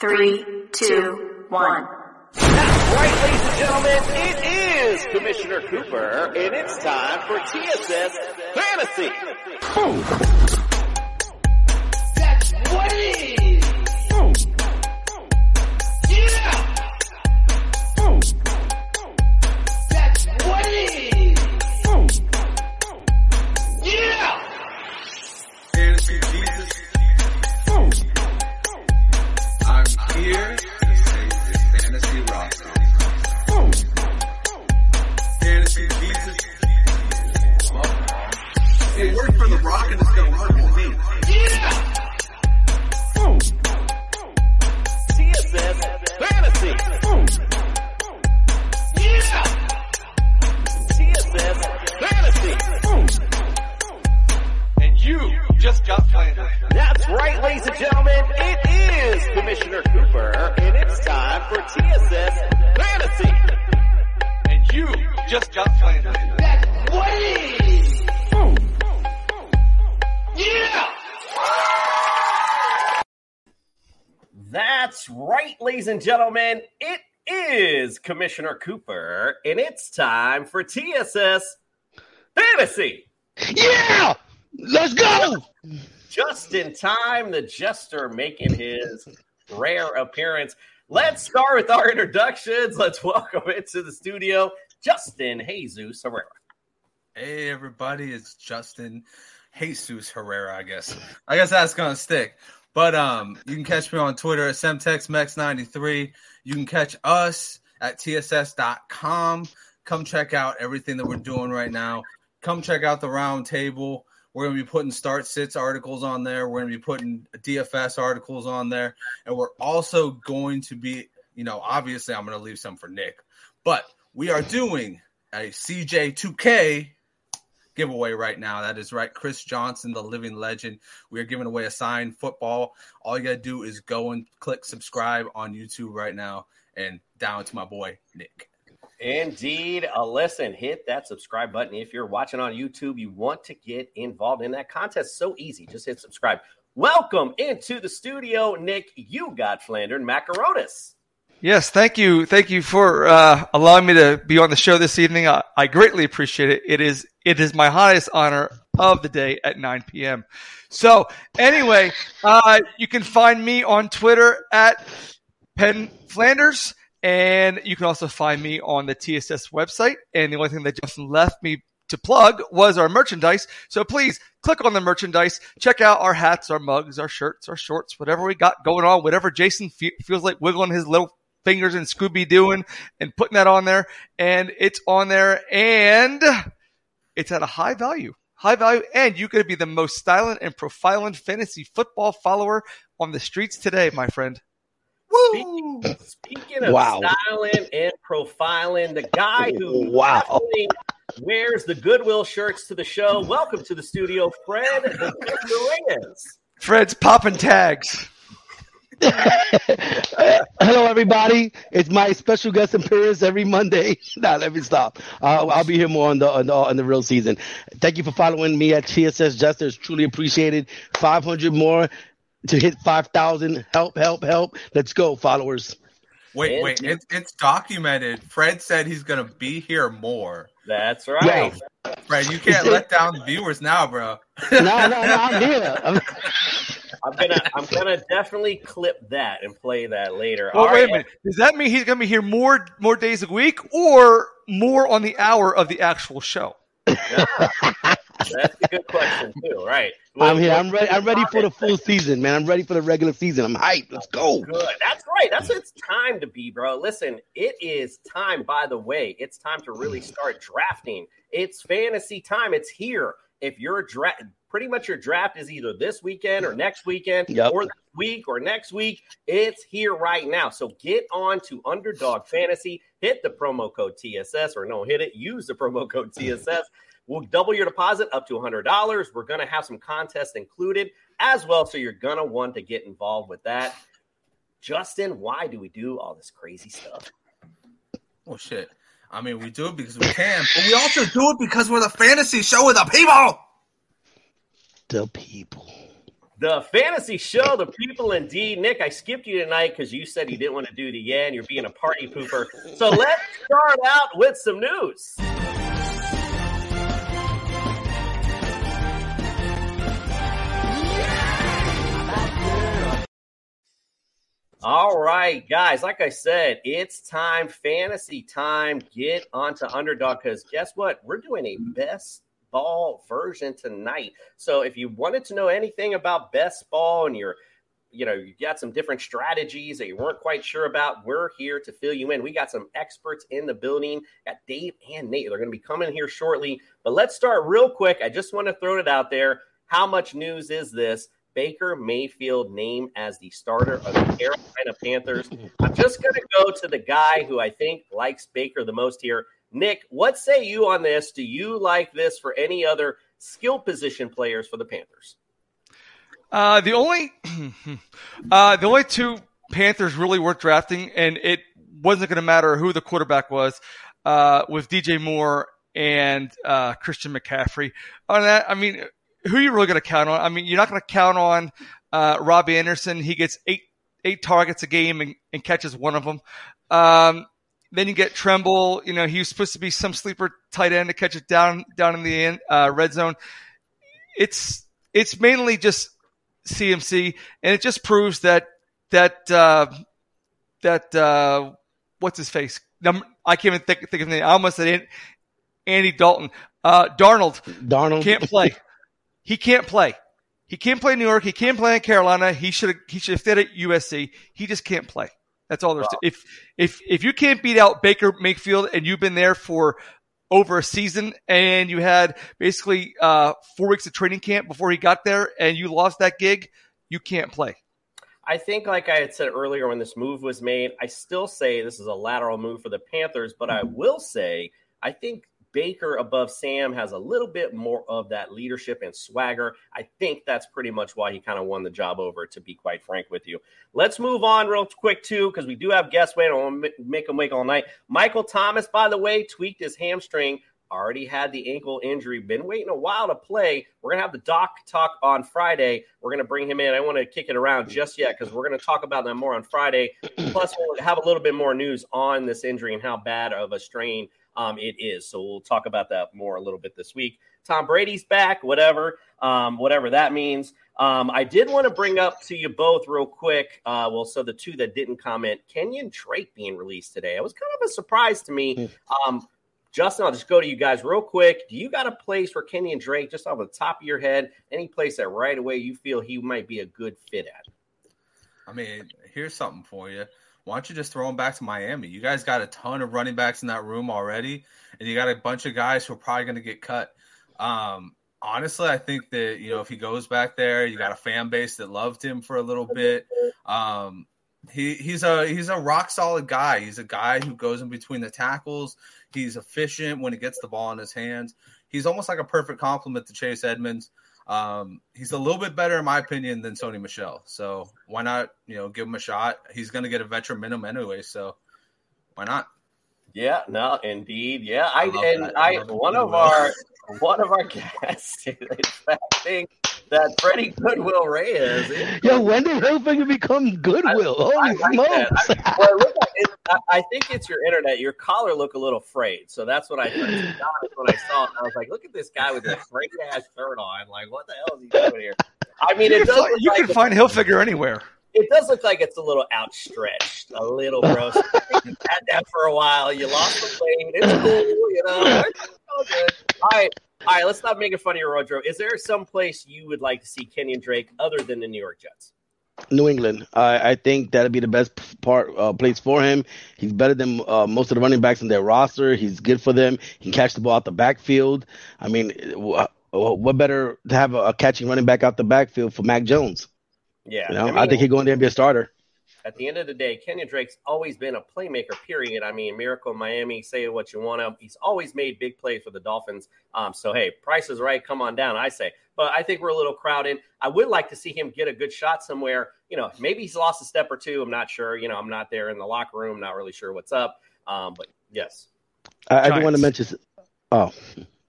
Three, two, one. That's right, ladies and gentlemen. It is Commissioner Cooper, and it's time for TSS Fantasy. That's what it is. That's right, ladies and gentlemen. It is Commissioner Cooper, and it's time for TSS Fantasy. And you just got planted. That's what it is. Yeah. That's right, ladies and gentlemen. It is Commissioner Cooper, and it's time for TSS Fantasy. Yeah! Let's go! Just in time, the jester making his rare appearance. Let's start with our introductions. Let's welcome into the studio Justin Jesus Herrera. Hey everybody, it's Justin Jesus Herrera, I guess. I guess that's gonna stick. But um, you can catch me on Twitter at SemtexMex93. You can catch us at TSS.com. Come check out everything that we're doing right now. Come check out the round We're gonna be putting start sits articles on there. We're gonna be putting DFS articles on there, and we're also going to be, you know, obviously I'm gonna leave some for Nick, but we are doing a CJ2K giveaway right now. That is right. Chris Johnson, the living legend. We are giving away a signed football. All you got to do is go and click subscribe on YouTube right now and down to my boy, Nick. Indeed. Uh, listen, hit that subscribe button. If you're watching on YouTube, you want to get involved in that contest. So easy. Just hit subscribe. Welcome into the studio, Nick. You got Flandern Macaronis. Yes, thank you. Thank you for uh, allowing me to be on the show this evening. I, I greatly appreciate it. It is it is my highest honor of the day at 9 p.m. So anyway, uh, you can find me on Twitter at Penn Flanders, and you can also find me on the TSS website. And the only thing that Justin left me to plug was our merchandise. So please click on the merchandise, check out our hats, our mugs, our shirts, our shorts, whatever we got going on, whatever Jason fe- feels like wiggling his little fingers and Scooby doing and putting that on there. And it's on there and it's at a high value. High value, and you could be the most styling and profiling fantasy football follower on the streets today, my friend. Speaking, speaking of Wow. styling and profiling, the guy who Wow. definitely wears the Goodwill shirts to the show. Welcome to the studio, Fred the Reyes. Fred's popping tags. Hello, everybody. It's my special guest appearance every Monday. nah, let me stop. I'll, I'll be here more on the, on the on the real season. Thank you for following me at TSS Justice. Truly appreciated. 500 more to hit 5,000. Help, help, help. Let's go, followers. Wait, wait, it's it's documented. Fred said he's gonna be here more. That's right. Fred, you can't let down the viewers now, bro. No, no, no. I'm here. I'm- I'm gonna I'm gonna definitely clip that and play that later. Well, All wait right. a minute. Does that mean he's going to be here more more days a week, or more on the hour of the actual show? That's a good question too. Right. I'm here. I'm ready. I'm ready for the full season, man. I'm ready for the regular season. I'm hyped. Let's go. Good. That's right. That's what it's time to be, bro. Listen, it is time, by the way. It's time to really start drafting. It's fantasy time. It's here. If you're dra- Pretty much your draft is either this weekend or next weekend Yep. or this week or next week. It's here right now. So get on to Underdog Fantasy, hit the promo code TSS or no, hit it, use the promo code TSS. We'll double your deposit up to $100. We're going to have some contests included as well. So you're going to want to get involved with that. Justin, why do we do all this crazy stuff? Oh shit. I mean, we do it because we can, but we also do it because we're the fantasy show with the people. The people. The fantasy show, the people indeed. Nick, I skipped you tonight because you said you didn't want to do the yeah, and you're being a party pooper. So let's start out with some news. All right, guys. Like I said, it's time, fantasy time. Get onto underdog because guess what? We're doing a best ball version tonight. So if you wanted to know anything about best ball and you're you know, you got some different strategies that you weren't quite sure about. We're here to fill you in. We got some experts in the building. Got Dave and Nate. They're going to be coming here shortly. But let's start real quick. I just want to throw it out there. How much news is this? Baker Mayfield named as the starter of the Carolina Panthers. I'm just going to go to the guy who I think likes Baker the most here. Nick, what say you on this? Do you like this for any other skill position players for the Panthers? Uh, the only uh, the only two Panthers really worth drafting, and it wasn't going to matter who the quarterback was, uh, with DJ Moore and uh, Christian McCaffrey. On that, I mean, who are you really going to count on? I mean, you're not going to count on uh, Robbie Anderson. He gets eight eight targets a game and, and catches one of them. Um, then you get Tremble. You know, he was supposed to be some sleeper tight end to catch it down down in the end, uh, red zone. It's it's mainly just CMC, and it just proves that that uh, that uh, what's his face? Num- I can't even think, think of the name. I almost said An- Andy Dalton. Uh, Darnold Darnold can't play. he can't play. He can't play in New York. He can't play in Carolina. He should have he should have stayed at USC. He just can't play. That's all there's to if if if you can't beat out Baker Mayfield and you've been there for over a season and you had basically uh, four weeks of training camp before he got there and you lost that gig, you can't play. I think, like I had said earlier when this move was made, I still say this is a lateral move for the Panthers, but I will say I think Baker above Sam has a little bit more of that leadership and swagger. I think that's pretty much why he kind of won the job over, to be quite frank with you. Let's move on real quick, too, because we do have guests waiting. I want to make them wait all night. Michael Thomas, by the way, tweaked his hamstring. Already had the ankle injury, been waiting a while to play. We're going to have the doc talk on Friday. We're going to bring him in. I want to kick it around just yet because we're going to talk about that more on Friday. Plus, we'll have a little bit more news on this injury and how bad of a strain um, it is. So we'll talk about that more a little bit this week. Tom Brady's back, whatever, um, whatever that means. Um, I did want to bring up to you both real quick. Uh, well, so the two that didn't comment, Kenyon Drake being released today. It was kind of a surprise to me. Um, Justin, I'll just go to you guys real quick. Do you got a place for Kenyon Drake just off the top of your head? Any place that right away you feel he might be a good fit at? I mean, here's something for you. Why don't you just throw him back to Miami? You guys got a ton of running backs in that room already, and you got a bunch of guys who are probably going to get cut. Um, honestly, I think that you know if he goes back there, you got a fan base that loved him for a little bit. Um, he he's a he's a rock solid guy. He's a guy who goes in between the tackles. He's efficient when he gets the ball in his hands. He's almost like a perfect complement to Chase Edmonds. Um, he's a little bit better, in my opinion, than Sony Michel. So why not, you know, give him a shot? He's going to get a veteran minimum anyway. So why not? Yeah, no, indeed. Yeah, I, I and. I I love it. one of our one of our guests, is fact, think that Freddie Goodwill Reyes. is- Yo, when did Hilfiger become Goodwill? I Holy like smokes! that. I, well, look, it, I, I think it's your internet. Your collar look a little frayed, so that's what I thought. Be when I saw it, I was like, "Look at this guy with a frayed ass shirt on. Like, what the hell is he doing here?" I mean, You it does. fi- look you like can find Hilfiger anywhere. it does look like it's a little outstretched, a little gross. You've had that for a while. You lost the weight. It's cool, you know. It's all good. All right, all right. Let's stop making fun of your wardrobe. Is there some place you would like to see Kenyon Drake other than the New York Jets? New England. I, I think that'd be the best part uh, place for him. He's better than uh, most of the running backs in their roster. He's good for them. He can catch the ball out the backfield. I mean, what better to have a, a catching running back out the backfield for Mac Jones? Yeah, You know, I, mean, think he'd go in there and be a starter. At the end of the day, Kenyon Drake's always been a playmaker. Period. I mean, Miracle Miami. Say what you want to. He's always made big plays for the Dolphins. Um, so hey, price is right. Come on down. I say, but I think we're a little crowded. I would like to see him get a good shot somewhere. You know, maybe he's lost a step or two. I'm not sure. You know, I'm not there in the locker room. Not really sure what's up. Um, but yes. I, I do want to mention. Oh,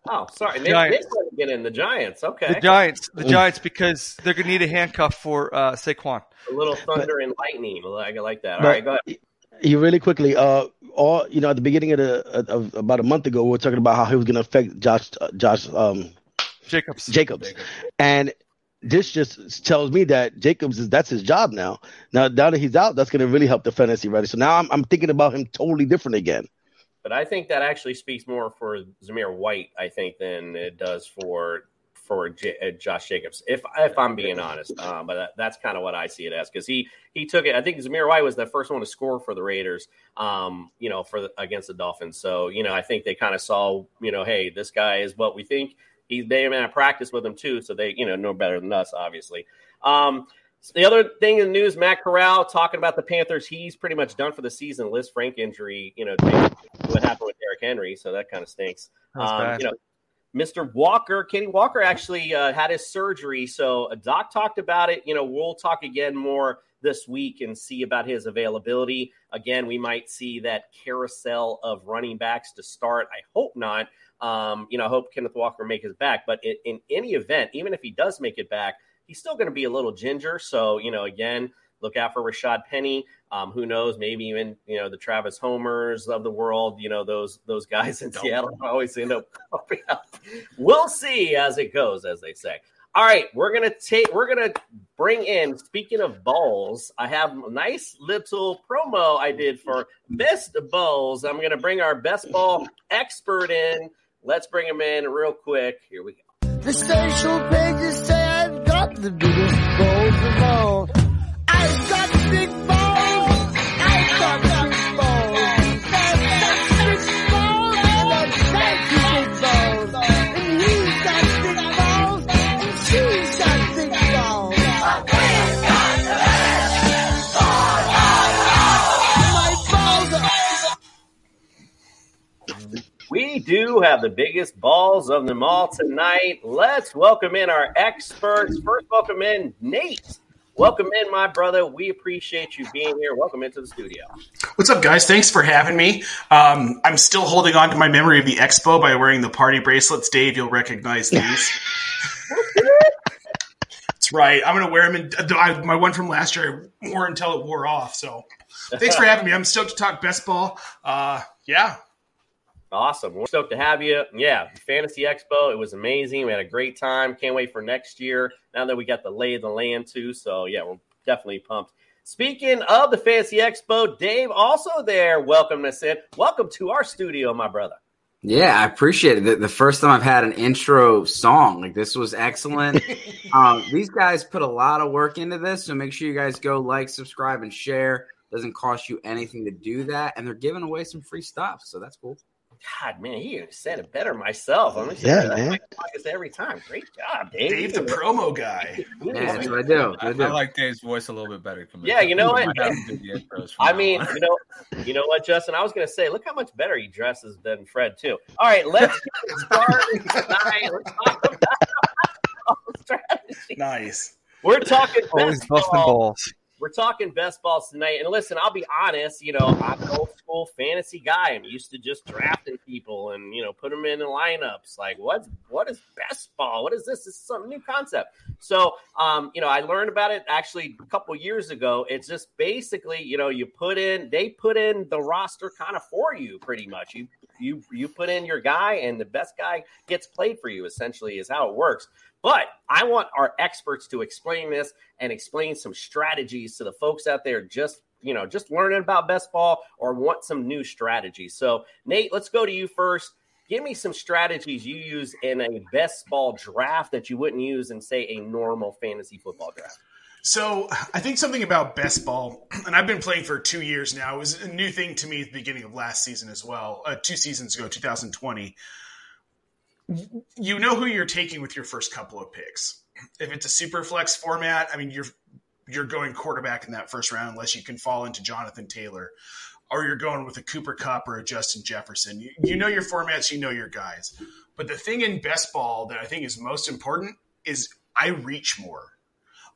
Oh, sorry. Nick, Giants. Nick's going to get in the Giants. Okay. The Giants, the. Giants, because they're gonna need a handcuff for uh, Saquon. a little thunder and lightning. I like that. All But- right, go ahead. you really quickly. Uh, all you know, at the beginning of the of, about a month ago, we were talking about how he was going to affect Josh uh, Josh um Jacobs. Jacobs, and this just tells me that Jacobs is that's his job now. Now, now that he's out, that's going to really help the fantasy ready. So now I'm I'm thinking about him totally different again. But I think that actually speaks more for Zamir White, I think, than it does for for J- uh, Josh Jacobs. If if I'm being honest, um, but that, that's kind of what I see it as because he he took it. I think Zamir White was the first one to score for the Raiders, um, you know, for the, against the Dolphins. So you know, I think they kind of saw, you know, hey, this guy is what we think. He they been at practice with him too, so they you know know better than us, obviously. Um, the other thing in the news, Matt Corral talking about the Panthers. He's pretty much done for the season. Lisfranc injury, you know, what happened with Derrick Henry, so that kind of stinks. Um, you know, Mr. Walker, Kenny Walker actually uh, had his surgery, so a doc talked about it. You know, we'll talk again more this week and see about his availability. Again, we might see that carousel of running backs to start. I hope not. Um, you know, I hope Kenneth Walker make his back, but in, in any event, even if he does make it back, he's still going to be a little ginger. So, you know, again, look out for Rashad Penny. Um, who knows? Maybe even you know the Travis Homers of the world. You know those those guys in Seattle always end up. We'll see as it goes, as they say. All right, we're gonna take. We're gonna bring in. Speaking of bowls, I have a nice little promo I did for best bowls. I'm gonna bring our best ball expert in. Let's bring him in real quick. Here we go. The social pages say I've got the biggest do have the biggest balls of them all tonight. Let's welcome in our experts. First, welcome in Nate. Welcome in, my brother. We appreciate you being here. Welcome into the studio. What's up, guys? Thanks for having me. Um, I'm still holding on to my memory of the expo by wearing the party bracelets. Dave, you'll recognize these. That's right. I'm going to wear them. In, I, my one from last year I wore until it wore off. So thanks for having me. I'm stoked to talk best ball. Uh, yeah. Awesome. We're stoked to have you. Yeah, Fantasy Expo. It was amazing. We had a great time. Can't wait for next year. Now that we got the lay of the land too. So yeah, we're definitely pumped. Speaking of the Fantasy Expo, Dave also there. Welcome us in. Welcome to our studio, my brother. Yeah, I appreciate it. The, the first time I've had an intro song like this was excellent. um, these guys put a lot of work into this, so make sure you guys go like, subscribe, and share. Doesn't cost you anything to do that, and they're giving away some free stuff, so that's cool. God, man, he said it better myself. I'm just Yeah, man. Like every time. Great job, Dave. Dave, the promo guy. Yeah, that's I do. I, That's what I I like Dave's voice a little bit better. Camille. Yeah, you know what? might have to do the intros from I mean, you know, you know what, Justin? I was going to say, look how much better he dresses than Fred too. All right, let's get started tonight. Let's talk about strategy. Nice. We're talking Always busting balls. We're talking best balls tonight. And listen, I'll be honest. You know, I'm an old school fantasy guy. I'm used to just drafting people and you know put them in the lineups. Like, what's what is best ball? What is this? This is some new concept. So, um, you know, I learned about it actually a couple years ago. It's just basically, you know, you put in, they put in the roster kind of for you, pretty much. You you you put in your guy, and the best guy gets played for you. Essentially, is how it works. But I want our experts to explain this and explain some strategies to the folks out there just you know just learning about best ball or want some new strategies. So Nate, let's go to you first. Give me some strategies you use in a best ball draft that you wouldn't use in say a normal fantasy football draft. So I think something about best ball, and I've been playing for two years now. It was a new thing to me at the beginning of last season as well. Uh, two seasons ago, 2020. you know who you're taking with your first couple of picks. If it's a super flex format, I mean you're you're going quarterback in that first round unless you can fall into Jonathan Taylor, or you're going with a Cooper Kupp or a Justin Jefferson. You, you know your formats, you know your guys. But the thing in best ball that I think is most important is I reach more.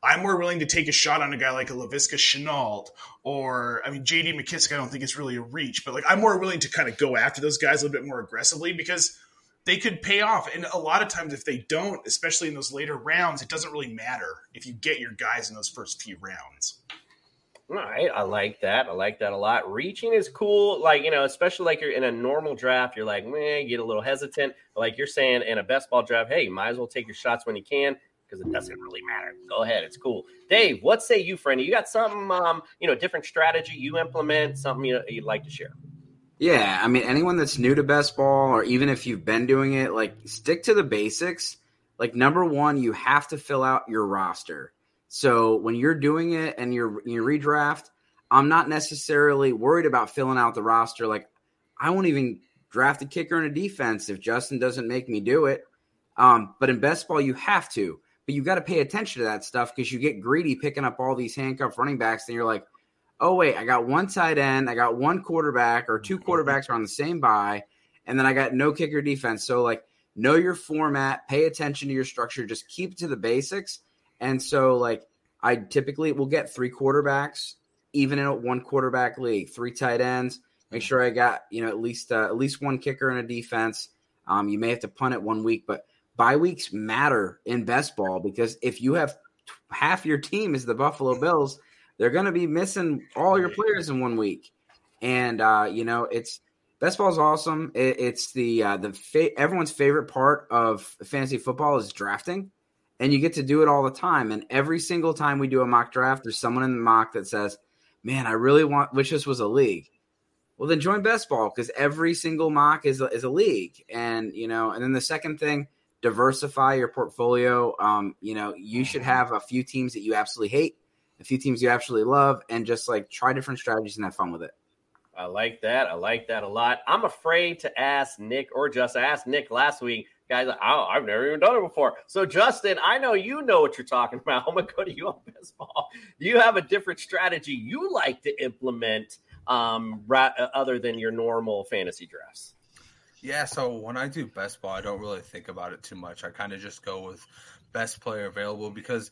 I'm more willing to take a shot on a guy like a Laviska Shenault or I mean JD McKissic. I don't think it's really a reach, but like I'm more willing to kind of go after those guys a little bit more aggressively because they could pay off. And a lot of times, if they don't, especially in those later rounds, it doesn't really matter if you get your guys in those first few rounds. All right, I like that. I like that a lot. Reaching is cool, like you know, especially like you're in a normal draft, you're like, man, get a little hesitant. Like you're saying in a best ball draft, hey, you might as well take your shots when you can because it doesn't really matter. Go ahead, it's cool. Dave, what say you, friend? You got something, um, you know, different strategy you implement, something you, you'd like to share? Yeah, I mean, anyone that's new to best ball, or even if you've been doing it, like stick to the basics. Like number one, you have to fill out your roster. So when you're doing it and you're you redraft, I'm not necessarily worried about filling out the roster. Like I won't even draft a kicker and a defense if Justin doesn't make me do it. Um, but in best ball, you have to. But you got to pay attention to that stuff because you get greedy picking up all these handcuff running backs, and you're like, oh wait, I got one tight end, I got one quarterback, or two quarterbacks are on the same buy, and then I got no kicker defense. So like, know your format, pay attention to your structure, just keep to the basics. And so like, I typically will get three quarterbacks, even in a one quarterback league, three tight ends. Make sure I got you know at least uh, at least one kicker and a defense. Um, you may have to punt it one week, but bye weeks matter in best ball because if you have half your team is the Buffalo Bills, they're going to be missing all your players in one week. And uh, you know, it's best ball is awesome. It, it's the uh, the fa- everyone's favorite part of fantasy football is drafting, and you get to do it all the time. And every single time we do a mock draft, there's someone in the mock that says, "Man, I really want wish this was a league." Well, then join best ball because every single mock is a, is a league, and you know. And then the second thing diversify your portfolio. Um, you know, you should have a few teams that you absolutely hate, a few teams you absolutely love, and just like try different strategies and have fun with it. I like that. I like that a lot. I'm afraid to ask Nick or just ask Nick last week, guys. I have never even done it before. So, Justin, I know you know what you're talking about. I'm gonna go to you on baseball. Do you have a different strategy you like to implement, um, ra- other than your normal fantasy drafts? Yeah, so when I do best ball, I don't really think about it too much. I kind of just go with best player available because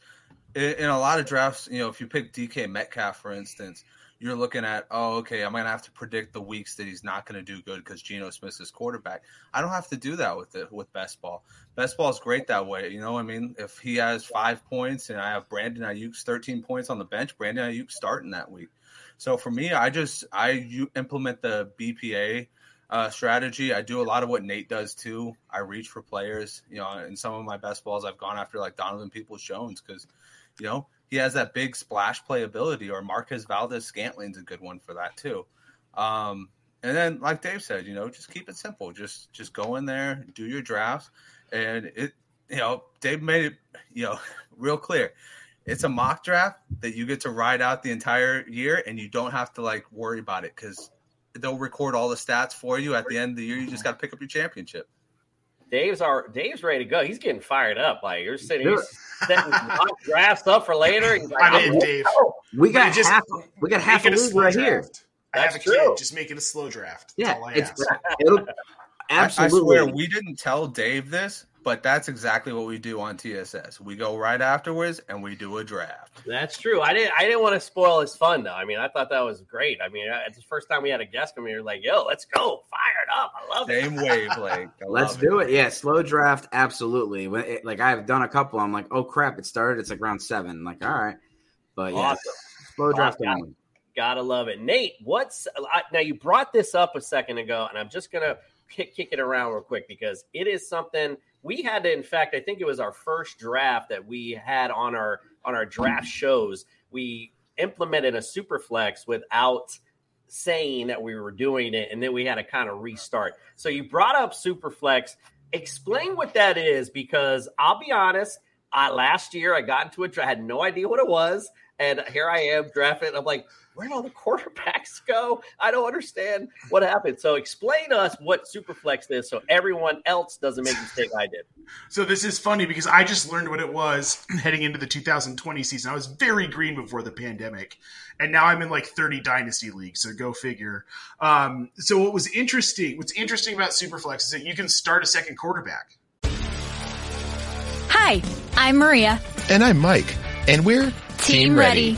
in, in, a lot of drafts, you know, if you pick DK Metcalf, for instance, you're looking at, oh, okay, I'm going to have to predict the weeks that he's not going to do good because Geno Smith is quarterback. I don't have to do that with it with best ball. Best ball is great that way. You know, I mean, if he has five points and I have Brandon Aiyuk's 13 points on the bench, Brandon Aiyuk starting that week. So for me, I just I you implement the BPA uh, strategy. I do a lot of what Nate does too. I reach for players. You know, in some of my best balls, I've gone after like Donovan Peoples Jones because, you know, he has that big splash play ability, or Marquez Valdes Scantling's a good one for that too. Um, and then, like Dave said, you know, just keep it simple. Just just go in there, do your drafts, and it. You know, Dave made it. You know, real clear. It's a mock draft that you get to ride out the entire year, and you don't have to like worry about it because they'll record all the stats for you at the end of the year. You just got to pick up your championship. Dave's our Dave's ready to go. He's getting fired up. Like you're sitting, he's setting drafts up for later. He's like, I'm oh, in, Dave. We got just half. We got half a league right draft. here. I have That's a kid. true. Just make it a slow draft. That's Yeah, all I it's ask. it'll, I, I swear we didn't tell Dave this, but that's exactly what we do on TSS. We go right afterwards and we do a draft. That's true. I didn't. I didn't want to spoil his fun, though. I mean, I thought that was great. I mean, it's the first time we had a guest come here. Like, yo, let's go, fired up. I love it. Same wavelength. I Let's do it. Yeah, slow draft, absolutely. When it, like I've done a couple, I'm like, oh crap, it started. It's like round seven. I'm like, all right, but yeah, Awesome. slow draft Awesome. only. Gotta love it, Nate. What's I, now? You brought this up a second ago, and I'm just gonna kick, kick it around real quick because it is something we had to. In fact, I think it was our first draft that we had on our on our draft shows. We implemented a super flex without saying that we were doing it, and then we had to kind of restart. So you brought up super flex. Explain what that is because I'll be honest. I, last year I got into a draft, had no idea what it was. and here I am drafting. I'm like, where'd all the quarterbacks go? I don't understand what happened. So explain to us what Superflex is, so everyone else doesn't make the mistake I did. So this is funny because I just learned what it was heading into the 2020 season. I was very green before the pandemic, and now I'm in like 30 dynasty leagues. So go figure. Um, so what was interesting? What's interesting about Superflex is that you can start a second quarterback. Hi, I'm Maria. And I'm Mike. And we're Team, ready.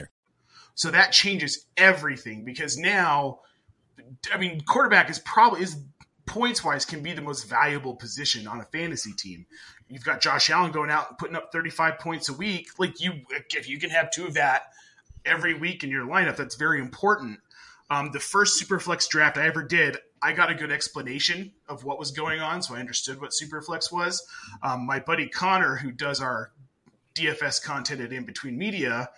So that changes everything because now, I mean, quarterback is probably is points wise can be the most valuable position on a fantasy team. You've got Josh Allen going out and putting up 35 points a week. Like you, if you can have two of that every week in your lineup, that's very important. Um, the first Superflex draft I ever did, I got a good explanation of what was going on, so I understood what Superflex was. Um, my buddy Connor, who does our DFS content at In Between Media,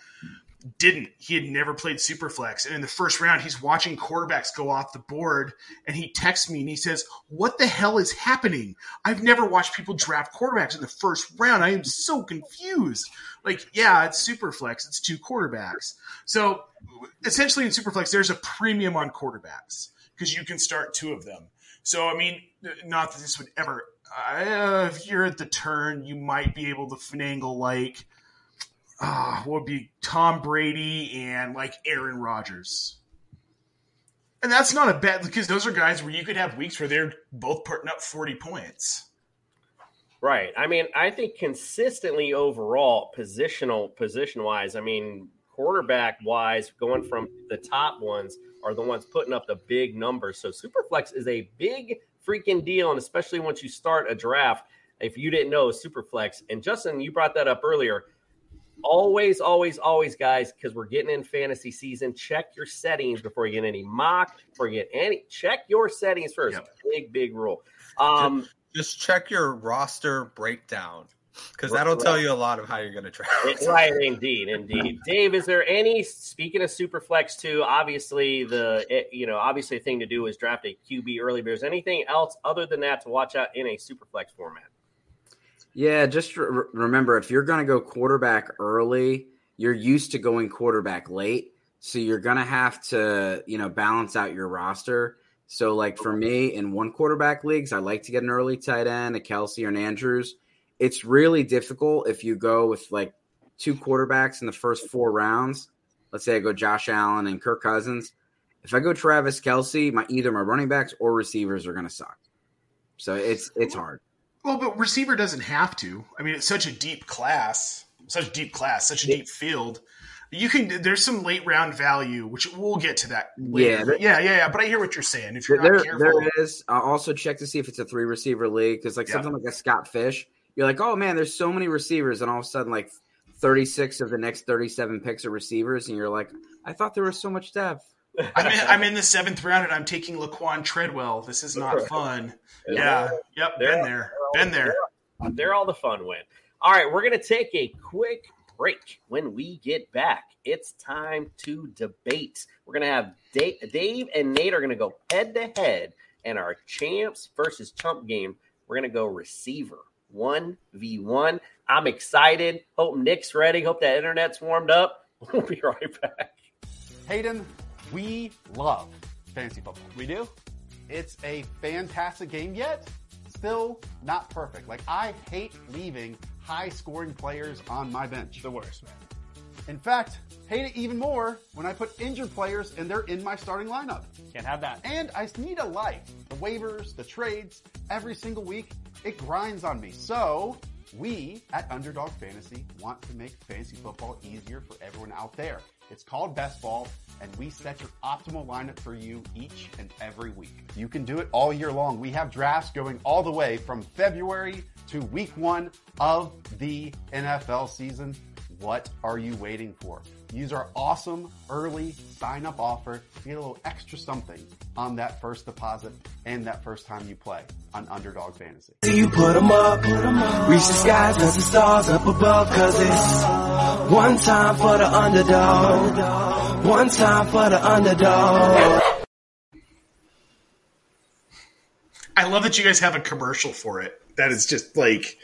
didn't. He had never played Superflex. And in the first round, he's watching quarterbacks go off the board. And he texts me and he says, What the hell is happening? I've never watched people draft quarterbacks in the first round. I am so confused. Like, yeah, it's Superflex, it's two quarterbacks. So essentially in Superflex, there's a premium on quarterbacks because you can start two of them. So, I mean, not that this would ever. Uh, if you're at the turn, you might be able to finagle like uh, what would be Tom Brady and like Aaron Rodgers. And that's not a bad because those are guys where you could have weeks where they're both putting up 40 points. Right. I mean, I think consistently overall, positional, position wise, I mean, quarterback wise, going from the top ones are the ones putting up the big numbers. So Superflex is a big freaking deal. And especially once you start a draft, if you didn't know Superflex, and Justin, you brought that up earlier. Always, always, always, guys, because we're getting in fantasy season. Check your settings before you get any mock, before you get any. Check your settings first. Big, big rule. Um, Just check your roster breakdown because that'll tell you a lot of how you're going to draft. It's right, indeed, indeed. Dave, is there any? Speaking of Superflex, too, obviously the you know obviously the thing to do is draft a QB early. But is there anything else other than that to watch out in a Superflex format? Yeah, just re- remember if you're going to go quarterback early, you're used to going quarterback late, so you're going to have to, you know, balance out your roster. So, like for me in one quarterback leagues, I like to get an early tight end, a Kelce or an Andrews. It's really difficult if you go with like two quarterbacks in the first four rounds. Let's say I go Josh Allen and Kirk Cousins. If I go Travis Kelce, my either my running backs or receivers are going to suck. So it's it's hard. Well, but receiver doesn't have to. I mean, it's such a deep class, such a deep class, such a deep field. You can. There's some late round value, which we'll get to that. Later. Yeah, yeah, yeah, yeah. But I hear what you're saying. If you're there, not careful, there is. I'll also check to see if it's a three receiver league because, like, Yeah. something like a Scott Fish, you're like, oh man, there's so many receivers, and all of a sudden, like, 36 of the next 37 picks are receivers, and you're like, I thought there was so much depth. I'm in, I'm in the seventh round and I'm taking Laquon Treadwell. This is not fun. Yeah. Yep. Been there. Been there. They're all the fun win. All right, we're going to take a quick break. When we get back, it's time to debate. We're going to have Dave, Dave and Nate are going to go head to head, and our champs versus chump game, we're going to go receiver 1v1. I'm excited. Hope Nick's ready. Hope that internet's warmed up. We'll be right back. Hayden, we love fantasy football. We do? It's a fantastic game, yet still not perfect. Like, I hate leaving high scoring players on my bench. The worst, man. In fact, hate it even more when I put injured players and they're in my starting lineup. Can't have that. And I need a life. The waivers, the trades, every single week, it grinds on me. So we at Underdog Fantasy want to make fantasy football easier for everyone out there. It's called Best Ball, and we set your optimal lineup for you each and every week. You can do it all year long. We have drafts going all the way from February to week one of the NFL season. What are you waiting for? Use our awesome early sign up offer to get a little extra something on that first deposit and that first time you play on Underdog Fantasy. Do You put 'em up, reach the skies, touch the stars up above, cause it's one time for the underdog, one time for the underdog. I love that you guys have a commercial for it. That is just like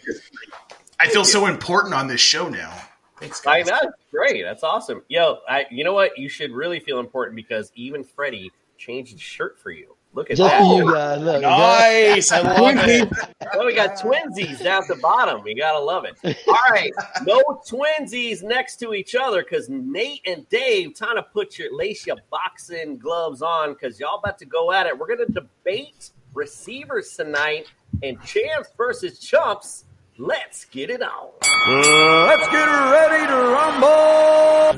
I feel so important on this show now. Thanks, I know. Great. That's awesome. Yo, I, you know what? You should really feel important because even Freddie changed his shirt for you. Look at Just that. for you guys. Look, Nice. I love it. Oh, we got twinsies down at the bottom. We gotta love it. All right, no twinsies next to each other because Nate and Dave trying to put your lace your boxing gloves on because y'all about to go at it. We're gonna debate receivers tonight and champs versus chumps. Let's get it on. let's get ready to rumble.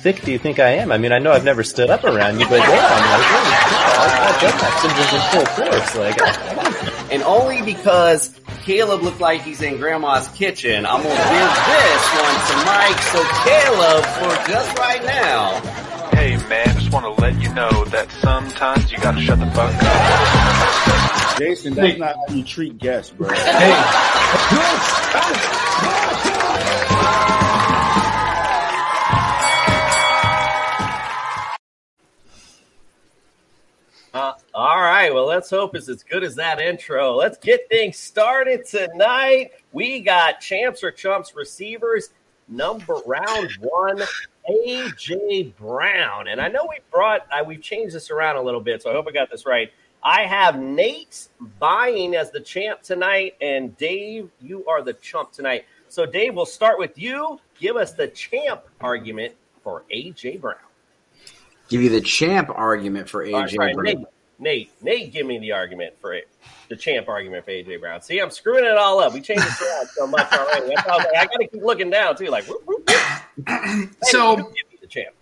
Thick do you think I am? I mean, I know I've never stood up around you, but damn, like, holy shit, I've done syndrome in full force. Like, And only because Caleb looked like he's in grandma's kitchen, I'm gonna give this one to Mike. So Caleb, for just right now, Hey man, just want to let you know that sometimes you gotta shut the fuck up. Jason, that's not how you treat guests, bro. Uh, let's hope it's as good as that intro. Let's get things started tonight. We got champs or chumps receivers. Number round one, AJ Brown, and I know we brought I, we've changed this around a little bit, so I hope I got this right. I have Nate buying as the champ tonight, and Dave, you are the chump tonight. So, Dave, we'll start with you. Give us the champ argument for AJ Brown. Give you the champ argument for AJ right, Brown. Nate, Nate, Nate, give me the argument for it. The champ argument for AJ Brown. See, I'm screwing it all up. We changed this around so much already. That's I, like, I got to keep looking down too. Like, whoop, whoop, whoop. So- give me the champ.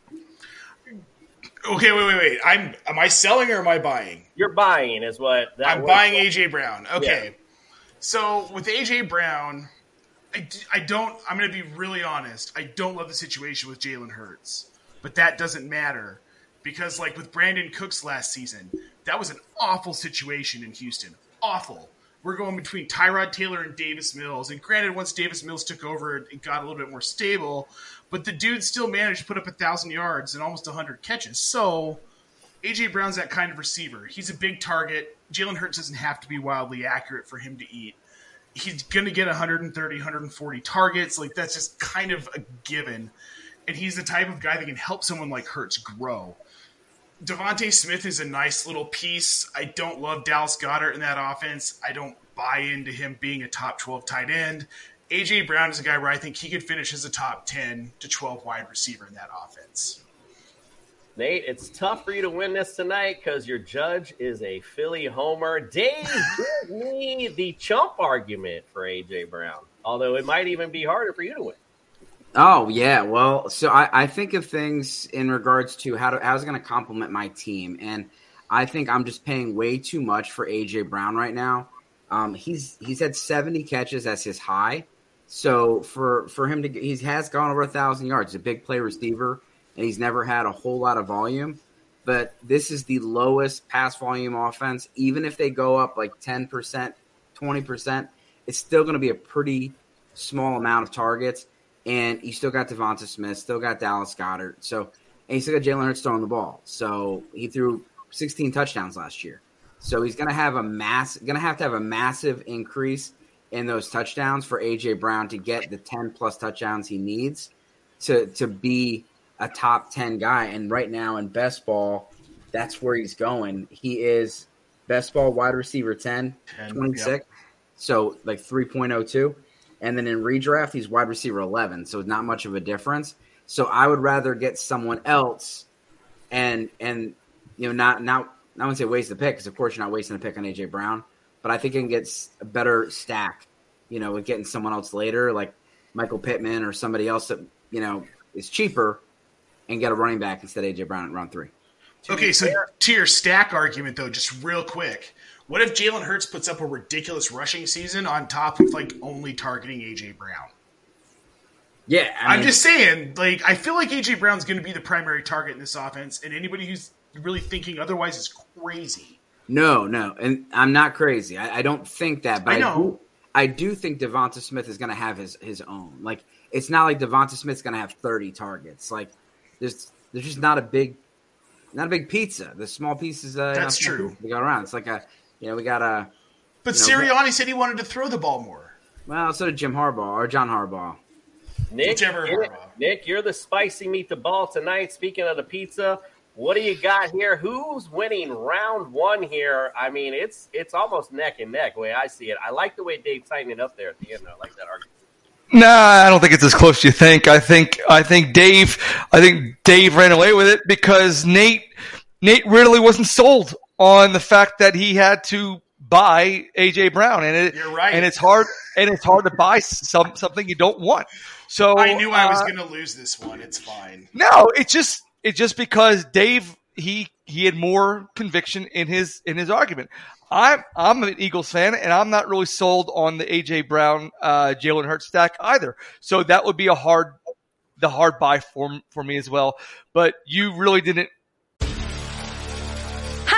Okay, wait, wait, wait. I'm am I selling or am I buying? You're buying, is what that I'm buying AJ Brown. Okay. So with AJ Brown, I don't. I'm going to be really honest. I don't love the situation with Jalen Hurts, but that doesn't matter because, like with Brandin Cooks last season, that was an awful situation in Houston. Awful. We're going between Tyrod Taylor and Davis Mills, and granted, once Davis Mills took over, it got a little bit more stable. But the dude still managed to put up a thousand yards and almost hundred catches. So AJ Brown's that kind of receiver. He's a big target. Jalen Hurts doesn't have to be wildly accurate for him to eat. He's going to get 130, 140 targets. Like that's just kind of a given. And he's the type of guy that can help someone like Hurts grow. DeVonta Smith is a nice little piece. I don't love Dallas Goedert in that offense. I don't buy into him being a top 12 tight end. AJ Brown is a guy where I think he could finish as a top 10 to 12 wide receiver in that offense. Nate, it's tough for you to win this tonight because your judge is a Philly homer. Dave, give me the chump argument for AJ Brown. Although it might even be harder for you to win. Oh yeah, well, so I, I think of things in regards to how to how's going to complement my team, and I think I'm just paying way too much for AJ Brown right now. Um, he's he's had 70 catches as his high, so for for him to he has gone over a thousand yards. He's a big play receiver, and he's never had a whole lot of volume. But this is the lowest pass volume offense. Even if they go up like 10 percent, 20 percent, it's still going to be a pretty small amount of targets and you still got DeVonta Smith, still got Dallas Goedert. So, and you still got Jalen Hurts throwing the ball. So he threw 16 touchdowns last year. So he's going to have a mass, going to have to have a massive increase in those touchdowns for AJ Brown to get the 10 plus touchdowns he needs to to be a top 10 guy. And right now in best ball, that's where he's going. He is best ball wide receiver 10, 10, 26. yep. So like 3.02. And then in redraft, he's wide receiver 11. So it's not much of a difference. So I would rather get someone else and, and, you know, not, not, I wouldn't say waste the pick because of course you're not wasting a pick on AJ Brown, but I think you can get s- a better stack, you know, with getting someone else later, like Michael Pittman or somebody else that, you know, is cheaper and get a running back instead of AJ Brown at round three. Okay, so to your stack argument though, just real quick, what if Jalen Hurts puts up a ridiculous rushing season on top of like only targeting AJ Brown? Yeah, I am mean, just saying, like, I feel like AJ Brown's going to be the primary target in this offense, and anybody who's really thinking otherwise is crazy. No, no, and I'm not crazy. I, I don't think that, but I I, know. do, I do think DeVonta Smith is going to have his his own. Like, it's not like DeVonta Smith's going to have 30 targets. Like, there's there's just not a big, not a big pizza. The small pieces. Uh, That's you know, true. We got around. It's like a, you know, we got a. But you know, Sirianni said he wanted to throw the ball more. Well, so did Jim Harbaugh or John Harbaugh. Nick, Whichever you're, Harbaugh. Nick, you're the spicy meat the ball tonight. Speaking of the pizza, what do you got here? Who's winning round one here? I mean, it's it's almost neck and neck the way I see it. I like the way Dave tightened it up there at the end. I like that argument. Nah, I don't think it's as close as you think. I think I think Dave I think Dave ran away with it because Nate Nate really wasn't sold on the fact that he had to buy AJ Brown and it You're right. and it's hard and it's hard to buy some something you don't want. So I knew I was uh, going to lose this one. It's fine. no, it's just it's just because Dave he he had more conviction in his in his argument. I'm I'm an Eagles fan and I'm not really sold on the AJ Brown uh, Jalen Hurts stack either. So that would be a hard the hard buy for for me as well. But you really didn't.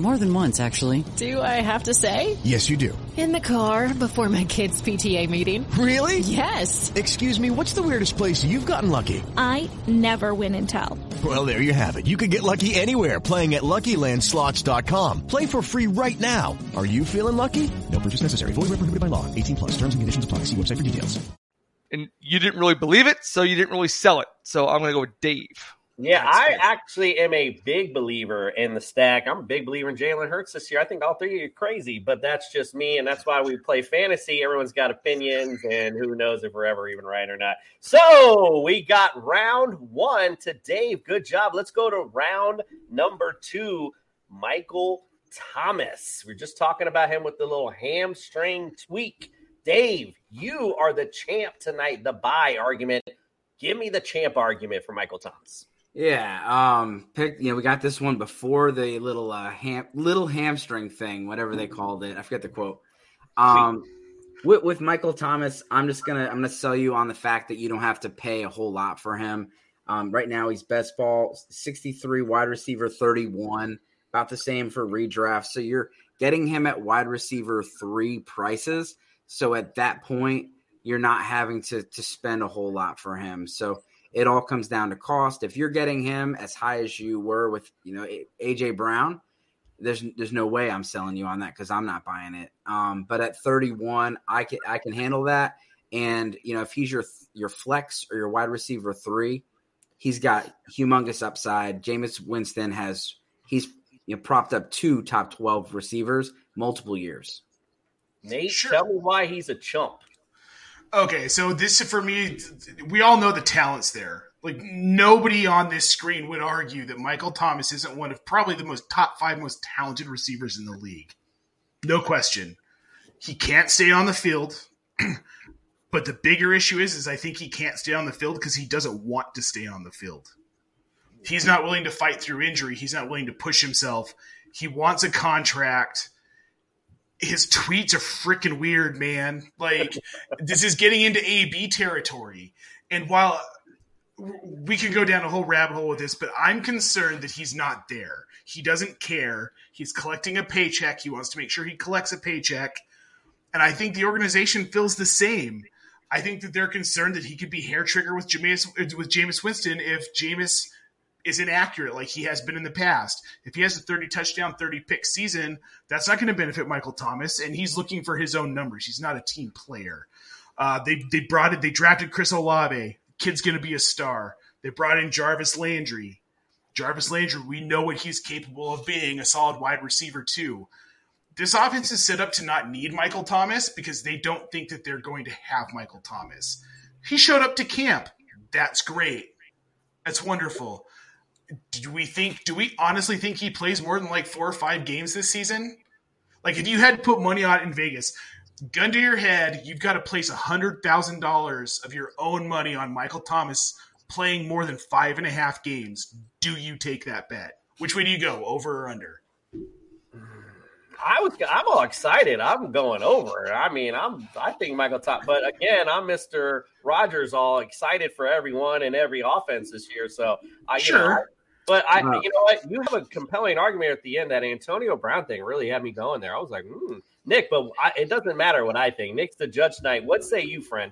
More than once, actually. Do I have to say? Yes, you do. In the car before my kids' PTA meeting. Really? Yes. Excuse me, what's the weirdest place you've gotten lucky? I never win and tell. Well, there you have it. You can get lucky anywhere playing at LuckyLandSlots.com. Play for free right now. Are you feeling lucky? No purchase necessary. Void where prohibited by law. 18 plus. Terms and conditions apply. See website for details. And you didn't really believe it, so you didn't really sell it. So I'm going to go with Dave. Yeah, I actually am a big believer in the stack. I'm a big believer in Jalen Hurts this year. I think all three of you are crazy, but that's just me, and that's why we play fantasy. Everyone's got opinions, and who knows if we're ever even right or not. So we got round one to Dave. Good job. Let's go to round number two. Michael Thomas. We're just talking about him with the little hamstring tweak. Dave, you are the champ tonight. The buy argument. Give me the champ argument for Michael Thomas. Yeah, um, pick. You know, we got this one before the little uh, ham, little hamstring thing, whatever they called it. I forget the quote. Um, with, with Michael Thomas, I'm just gonna I'm gonna sell you on the fact that you don't have to pay a whole lot for him. Um, right now, he's best ball 63, wide receiver 31, about the same for redraft. So you're getting him at wide receiver three prices. So at that point, you're not having to to spend a whole lot for him. So it all comes down to cost. If you're getting him as high as you were with, you know, AJ Brown, there's there's no way I'm selling you on that because I'm not buying it. Um, but at 31, I can I can handle that. And you know, if he's your your flex or your wide receiver three, he's got humongous upside. Jameis Winston has he's you know, propped up two top 12 receivers multiple years. Nate, tell me why he's a chump. Okay, so this for me, we all know the talents there. Like nobody on this screen would argue that Michael Thomas isn't one of probably the most top five most talented receivers in the league. no question. He can't stay on the field. but the bigger issue is, is I think he can't stay on the field because he doesn't want to stay on the field. He's not willing to fight through injury. He's not willing to push himself. He wants a contract. His tweets are freaking weird, man. Like this is getting into AB territory. And while we can go down a whole rabbit hole with this, but I'm concerned that he's not there. He doesn't care. He's collecting a paycheck. He wants to make sure he collects a paycheck. And I think the organization feels the same. I think that they're concerned that he could be hair trigger with Jameis with Jameis Winston if Jameis is inaccurate like he has been in the past. If he has a 30 touchdown, 30 pick season, that's not going to benefit Michael Thomas, and he's looking for his own numbers. He's not a team player. Uh, they they brought it. They drafted Chris Olave. Kid's going to be a star. They brought in Jarvis Landry. Jarvis Landry, we know what he's capable of being, a solid wide receiver too. This offense is set up to not need Michael Thomas because they don't think that they're going to have Michael Thomas. He showed up to camp. That's great. That's wonderful do we think do we honestly think he plays more than like four or five games this season like if you had to put money on it in vegas gun to your head you've got to place a hundred thousand dollars of your own money on michael thomas playing more than five and a half games do you take that bet which way do you go over or under I was I'm all excited. I'm going over. I mean, I'm I think Michael Top, but again, I'm Mr. Rogers, all excited for everyone and every offense this year. So I you know, Sure. But I Wow. you know what? You have a compelling argument at the end. That Antonio Brown thing really had me going there. I was like, hmm. Nick, but I, it doesn't matter what I think. Nick's the judge tonight. What say you, friend?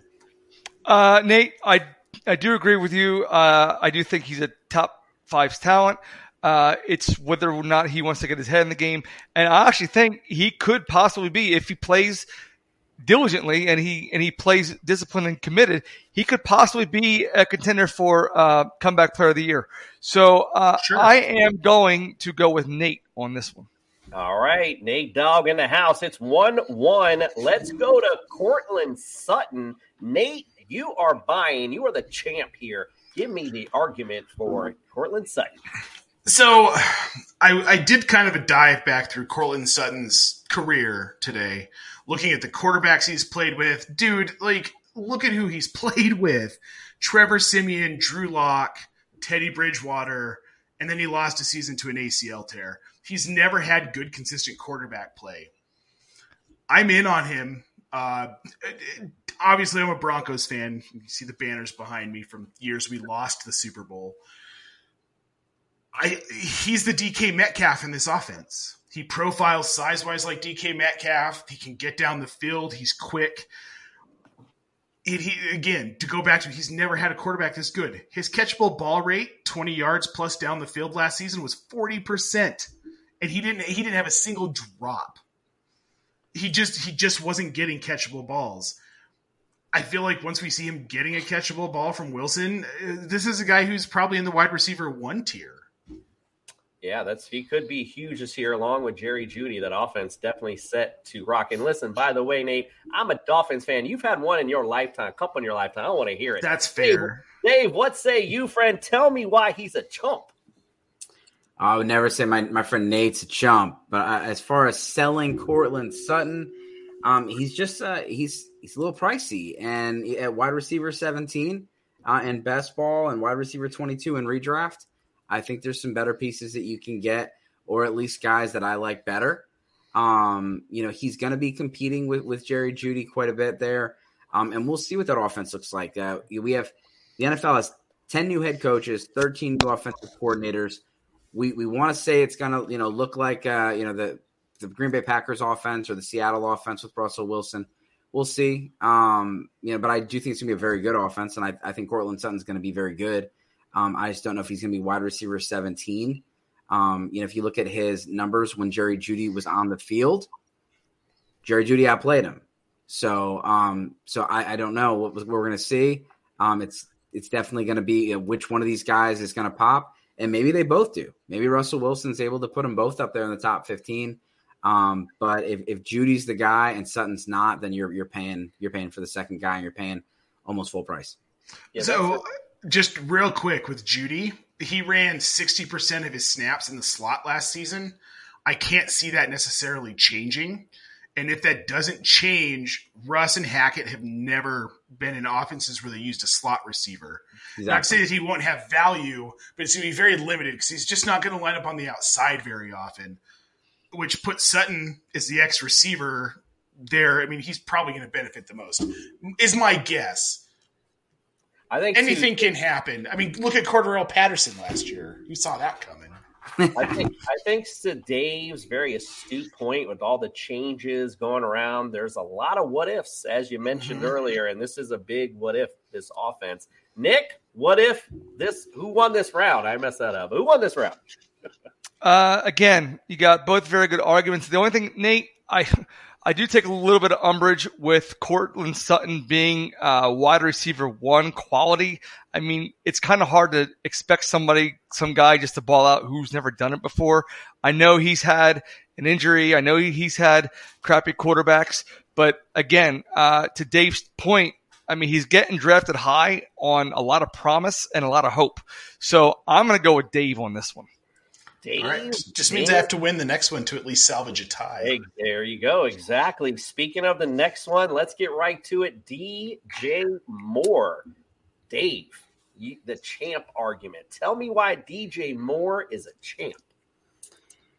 Uh, Nate, I I do agree with you. Uh, I do think he's a top five talent. Uh, it's whether or not he wants to get his head in the game, and I actually think he could possibly be if he plays diligently and he and he plays disciplined and committed. He could possibly be a contender for uh, comeback player of the year. So uh, I am going to go with Nate on this one. All right, Nate Dog in the house. It's 1 1. Let's go to Courtland Sutton. Nate, you are buying. You are the champ here. Give me the argument for Courtland Sutton. So I, I did kind of a dive back through Courtland Sutton's career today, looking at the quarterbacks he's played with. Dude, like, look at who he's played with Trevor Siemian, Drew Lock, Teddy Bridgewater, and then he lost a season to an ACL tear. He's never had good, consistent quarterback play. I'm in on him. Uh, obviously, I'm a Broncos fan. You see the banners behind me from years we lost the Super Bowl. I he's the DK Metcalf in this offense. He profiles size wise like DK Metcalf. He can get down the field. He's quick. It, he, again, to go back to, he's never had a quarterback this good. His catchable ball rate, twenty yards plus down the field last season, was forty percent, and he didn't he didn't have a single drop. He just he just wasn't getting catchable balls. I feel like once we see him getting a catchable ball from Wilson, uh, this is a guy who's probably in the wide receiver one tier. Yeah, that's he could be huge this year, along with Jerry Jeudy. That offense definitely set to rock. And listen, by the way, Nate, I'm a Dolphins fan. You've had one in your lifetime, a couple in your lifetime. I don't want to hear it. That's fair. Dave, what say you, friend? Tell me why he's a chump. I would never say my, my friend Nate's a chump, but uh, as far as selling Courtland Sutton, um, he's just uh, he's he's a little pricey, and at wide receiver seventeen uh, and best ball and wide receiver twenty two in redraft, I think there's some better pieces that you can get, or at least guys that I like better. Um, you know, he's going to be competing with with Jerry Jeudy quite a bit there, um, and we'll see what that offense looks like. Uh, we have the NFL has ten new head coaches, thirteen new offensive coordinators we we want to say it's gonna you know look like uh, you know the the Green Bay Packers offense or the Seattle offense with Russell Wilson. We'll see. Um, you know, but I do think it's gonna be a very good offense, and I, I think Courtland Sutton's gonna be very good. Um, I just don't know if he's gonna be wide receiver 17. Um, you know, if you look at his numbers when Jerry Jeudy was on the field, Jerry Jeudy outplayed him. So, um, so I, I don't know what, what we're gonna see. Um, it's it's definitely gonna be uh, which one of these guys is gonna pop and maybe they both do. Maybe Russell Wilson's able to put them both up there in the top fifteen. Um, but if, if Jeudy's the guy and Sutton's not, then you're you're paying you're paying for the second guy and you're paying almost full price. so, just real quick with Jeudy, he ran 60% of his snaps in the slot last season. I can't see that necessarily changing. And if that doesn't change, Russ and Hackett have never been in offenses where they used a slot receiver. Not to say that he won't have value, but it's going to be very limited because he's just not going to line up on the outside very often, which puts Sutton as the X receiver there. I mean, he's probably going to benefit the most, is my guess. I think anything can happen. I mean, look at Cordarrelle Patterson last year. You saw that coming. I think I think to Dave's very astute point with all the changes going around, there's a lot of what ifs, as you mentioned Mm-hmm. earlier, and this is a big what if this offense. Nick, what if this? Who won this round? I messed that up. Who won this round? Uh, again, you got both very good arguments. The only thing, Nate, I I do take a little bit of umbrage with Courtland Sutton being uh, wide receiver one quality. I mean, it's kind of hard to expect somebody, some guy, just to ball out who's never done it before. I know he's had an injury. I know he's had crappy quarterbacks, but again, uh, to Dave's point, I mean, he's getting drafted high on a lot of promise and a lot of hope. So I'm going to go with Dave on this one. Dave, All right. Just means I have to win the next one to at least salvage a tie. Hey, there you go. Exactly. Speaking of the next one, let's get right to it. DJ Moore. Dave, you, the champ argument. Tell me why DJ Moore is a champ.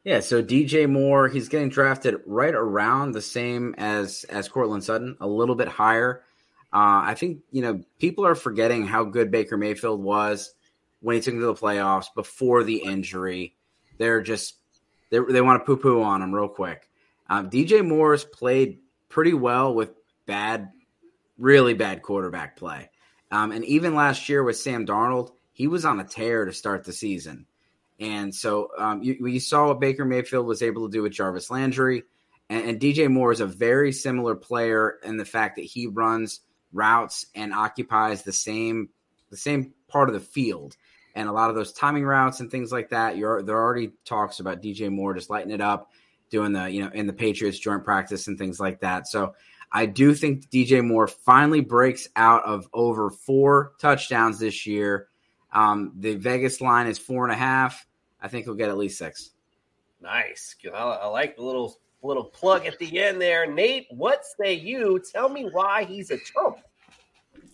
Yeah, so DJ Moore, he's getting drafted right around the same as as Courtland Sutton, a little bit higher. Uh, I think you know people are forgetting how good Baker Mayfield was when he took him to the playoffs before the injury. They're just they they want to poo poo on him real quick. Um, DJ Moore's played pretty well with bad, really bad quarterback play, um, and even last year with Sam Darnold, he was on a tear to start the season. And so um, you, you saw what Baker Mayfield was able to do with Jarvis Landry. And, and DJ Moore is a very similar player in the fact that he runs routes and occupies the same the same part of the field. And a lot of those timing routes and things like that, you're there are already talks about DJ Moore just lighting it up, doing the you know in the Patriots joint practice and things like that. So I do think DJ Moore finally breaks out of over four touchdowns this year. Um, the Vegas line is four and a half. I think he'll get at least six. Nice. I, like the little little plug at the end there. Nate, what say you? Tell me why he's a chump.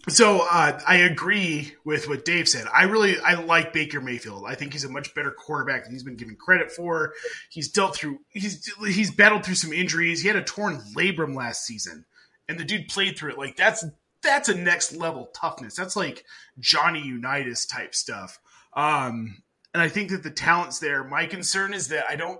So uh, I agree with what Dave said. I really I like Baker Mayfield. I think he's a much better quarterback than he's been given credit for. He's dealt through he's he's battled through some injuries. He had a torn labrum last season, and the dude played through it. Like that's that's a next level toughness. That's like Johnny Unitas type stuff. Um, and I think that the talent's there. My concern is that I don't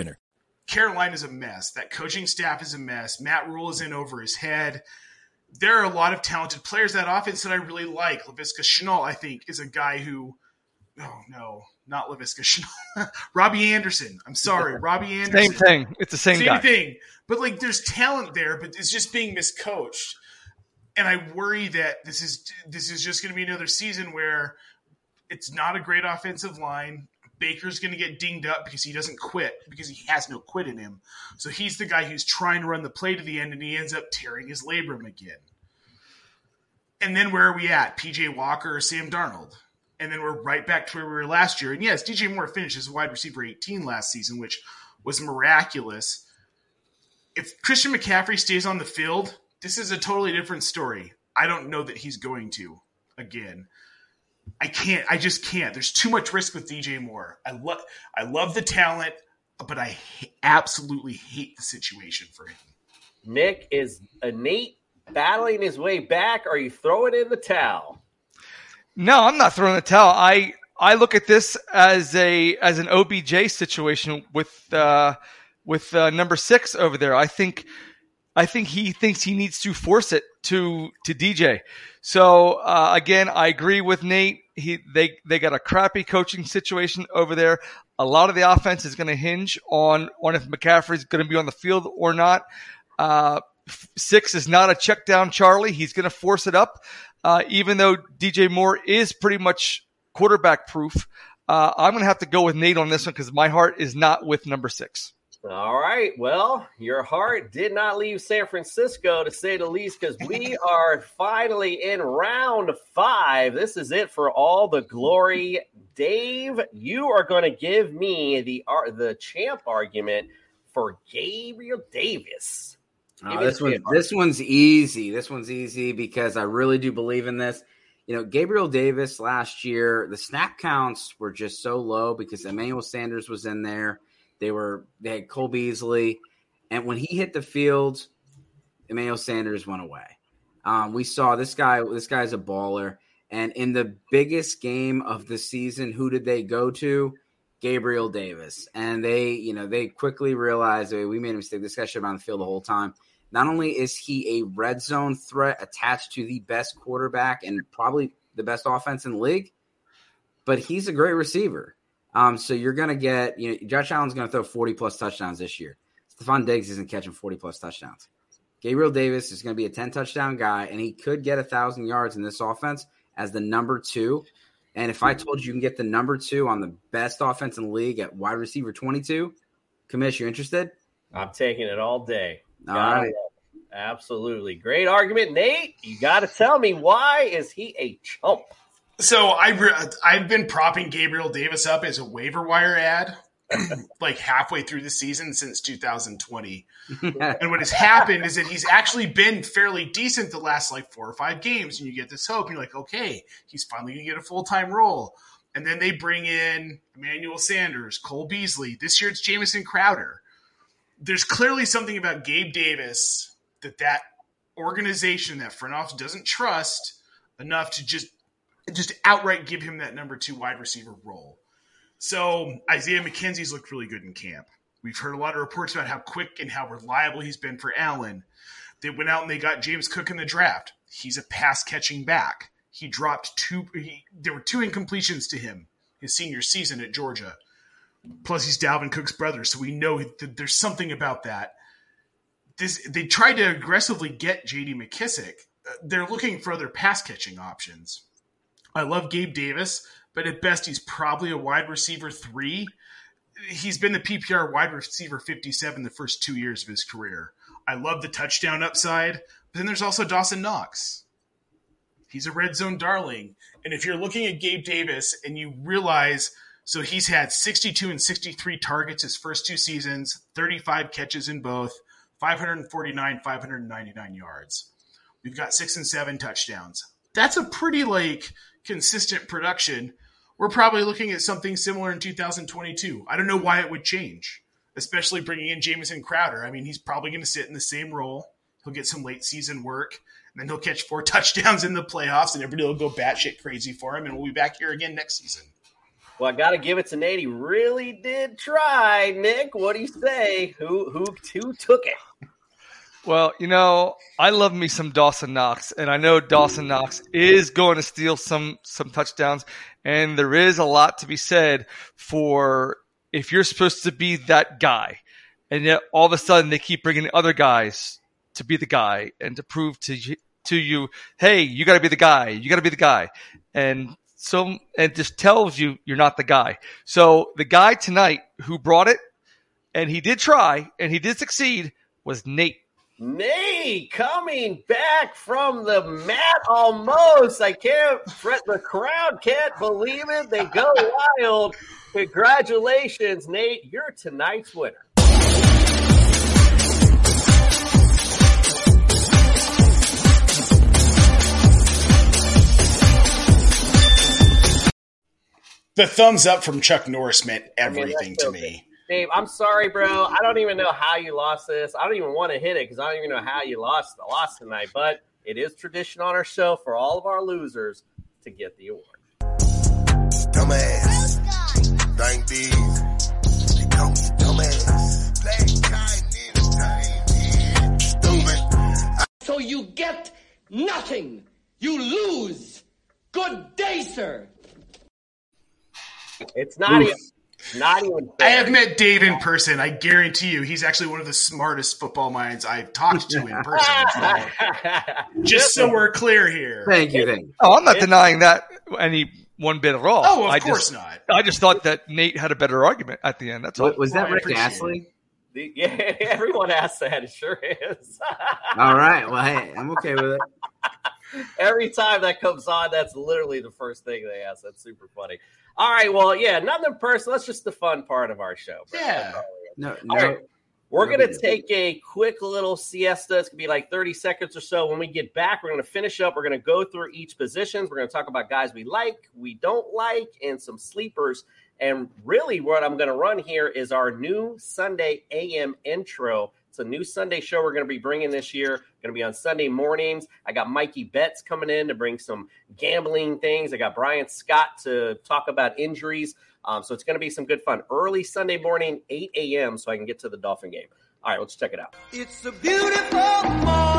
Carolina's a mess. That coaching staff is a mess. Matt Rhule is in over his head. There are a lot of talented players that offense that I really like. Laviska Shenault, I think, is a guy who. Oh no, not Laviska Shenault. Robbie Anderson. I'm sorry, Robbie Anderson. Same thing. It's the same, guy. Same thing. But like, there's talent there, but it's just being miscoached. And I worry that this is this is just going to be another season where it's not a great offensive line. Baker's going to get dinged up because he doesn't quit because he has no quit in him. So he's the guy who's trying to run the play to the end, and he ends up tearing his labrum again. And then where are we at? PJ Walker or Sam Darnold? And then we're right back to where we were last year. And yes, DJ Moore finished as wide receiver 18 last season, which was miraculous. If Christian McCaffrey stays on the field, this is a totally different story. I don't know that he's going to again. I can't. I just can't. There's too much risk with DJ Moore. I love. I love the talent, but I ha- absolutely hate the situation for him. Nick is a Nate battling his way back. Are you throwing in the towel? No, I'm not throwing the towel. I I look at this as a as an OBJ situation with uh, with uh, number six over there. I think I think he thinks he needs to force it to to DJ. So uh, again, I agree with Nate. he they they got a crappy coaching situation over there. A lot of the offense is going to hinge on on if McCaffrey's going to be on the field or not. Uh, six is not a check down Charlie. He's going to force it up, uh, even though DJ Moore is pretty much quarterback proof. Uh, I'm going to have to go with Nate on this one because my heart is not with number six. All right. Well, your heart did not leave San Francisco, to say the least, because we are finally in round five. This is it for all the glory. Dave, you are going to give me the ar- the champ argument for Gabriel Davis. Uh, this one, this one's easy. This one's easy because I really do believe in this. You know, Gabriel Davis last year, the snap counts were just so low because Emmanuel Sanders was in there. They were they had Cole Beasley, and when he hit the field, Emmanuel Sanders went away. Um, we saw this guy. This guy's a baller. And in the biggest game of the season, who did they go to? Gabriel Davis. And they, you know, they quickly realized hey, we made a mistake. This guy should have been on the field the whole time. Not only is he a red zone threat attached to the best quarterback and probably the best offense in the league, but he's a great receiver. Um, so you're going to get, you know, Josh Allen's going to throw 40 plus touchdowns this year. Stefon Diggs isn't catching 40 plus touchdowns. Gabriel Davis is going to be a 10 touchdown guy, and he could get a thousand yards in this offense as the number two. And if I told you you can get the number two on the best offense in the league at wide receiver 22, Commish, you interested? I'm taking it all day. All right. Absolutely. Great argument. Nate, you got to tell me why is he a chump? So I I've been propping Gabriel Davis up as a waiver wire add like halfway through the season since 2020. and what has happened is that he's actually been fairly decent the last like four or five games, and you get this hope, and you're like, okay, he's finally gonna get a full time role. And then they bring in Emmanuel Sanders, Cole Beasley. This year it's Jamison Crowder. There's clearly something about Gabe Davis that that organization, that front office doesn't trust enough to just just outright give him that number two wide receiver role. So Isaiah McKenzie's looked really good in camp. We've heard a lot of reports about how quick and how reliable he's been for Allen. They went out and they got James Cook in the draft. He's a pass catching back. He dropped two. He, there were two incompletions to him his senior season at Georgia. Plus, he's Dalvin Cook's brother, so we know that there's something about that. This they tried to aggressively get J.D. McKissic. Uh, They're looking for other pass catching options. I love Gabe Davis, but at best he's probably a wide receiver three. He's been the PPR wide receiver 57 the first two years of his career. I love the touchdown upside, but then there's also Dawson Knox. He's a red zone darling. And if you're looking at Gabe Davis and you realize, so he's had 62 and 63 targets his first two seasons, 35 catches in both, 549, 599 yards. We've got six and seven touchdowns. That's a pretty like consistent production. We're probably looking at something similar in 2022. I don't know why it would change, especially bringing in Jamison Crowder. I mean, he's probably going to sit in the same role. He'll get some late season work, and then he'll catch four touchdowns in the playoffs, and everybody will go batshit crazy for him, and we'll be back here again next season. Well, I got to give it to Nate. He really did try. Nick, what do you say? Who who who took it? Well, you know, I love me some Dawson Knox, and I know Dawson Knox is going to steal some some touchdowns, and there is a lot to be said for if you're supposed to be that guy, and yet all of a sudden they keep bringing other guys to be the guy and to prove to to you, hey, you got to be the guy, you got to be the guy, and so it just tells you you're not the guy. So the guy tonight who brought it, and he did try, and he did succeed, was Nate. Nate coming back from the mat almost. I can't, the crowd can't believe it. They go wild. Congratulations, Nate. You're tonight's winner. The thumbs up from Chuck Norris meant I mean, everything to me. Dave, I'm sorry, bro. I don't even know how you lost this. I don't even want to hit it because I don't even know how you lost the loss tonight. But it is tradition on our show for all of our losers to get the award. Dumbass. Thank these. They call me dumbass. Black Stupid. So you get nothing. You lose. Good day, sir. It's not Oof. even. Not even. I have met Dave in person. I guarantee you, he's actually one of the smartest football minds I've talked to in person. Just so we're clear here. Thank you, thank you. Oh, I'm not denying that any one bit at all. Oh, of I course just, not. I just thought that Nate had a better argument at the end. That's all. Was, was that Rick Astley? The- yeah, everyone asks that. It sure is. All right. Well, hey, I'm okay with it. Every time that comes on, that's literally the first thing they ask. That's super funny. All right, well, yeah, nothing personal. That's just the fun part of our show. All it is. No, no. right, We're going to take a quick little siesta. It's going to be like 30 seconds or so. When we get back, we're going to finish up. We're going to go through each positions. We're going to talk about guys we like, we don't like, and some sleepers. And really, what I'm going to run here is our new Sunday AM intro. A new Sunday show we're going to be bringing this year. Going to be on Sunday mornings. I got Mikey Betts coming in to bring some gambling things. I got Brian Scott to talk about injuries. Um, so it's going to be some good fun. Early Sunday morning, 8 a.m., so I can get to the Dolphin game. All right, let's check it out. It's a beautiful morning.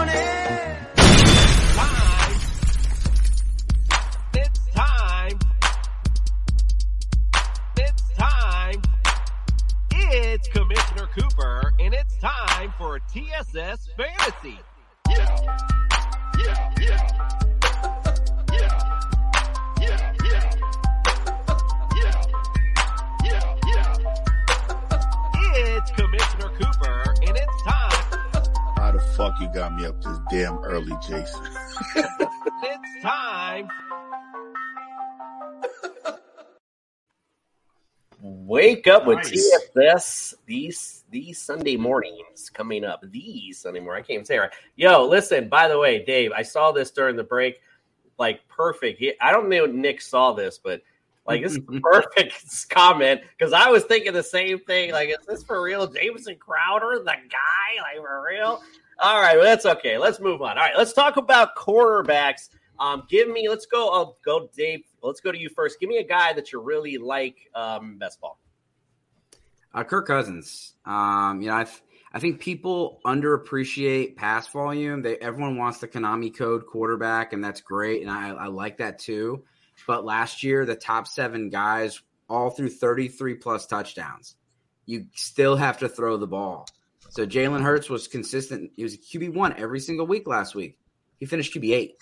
Time for TSS Fantasy. Yeah. Yeah, yeah. Yeah. Yeah. Yeah. Yeah. It's Commissioner Cooper, and it's time. How the fuck you got me up this damn early, Jason? It's time. Wake up with Nice. TSS these these Sunday mornings coming up. These Sunday morning. I can't even say right. Yo, listen, by the way, Dave, I saw this during the break. Like perfect. He, I don't know if Nick saw this, but like this is perfect comment because I was thinking the same thing. Like, is this for real? Jamison Crowder, the guy? Like for real? All right, well, that's okay. Let's move on. All right, let's talk about quarterbacks. Um, give me. Let's go. I'll go, Dave. Let's go to you first. Give me a guy that you really like. Um, best ball. Uh, Kirk Cousins. Um, you know, I, I think people underappreciate pass volume. They everyone wants the Konami code quarterback, and that's great, and I, I like that too. But last year, the top seven guys all threw 33 plus touchdowns. You still have to throw the ball. So Jalen Hurts was consistent. He was a QB one every single week last week. He finished QB eight.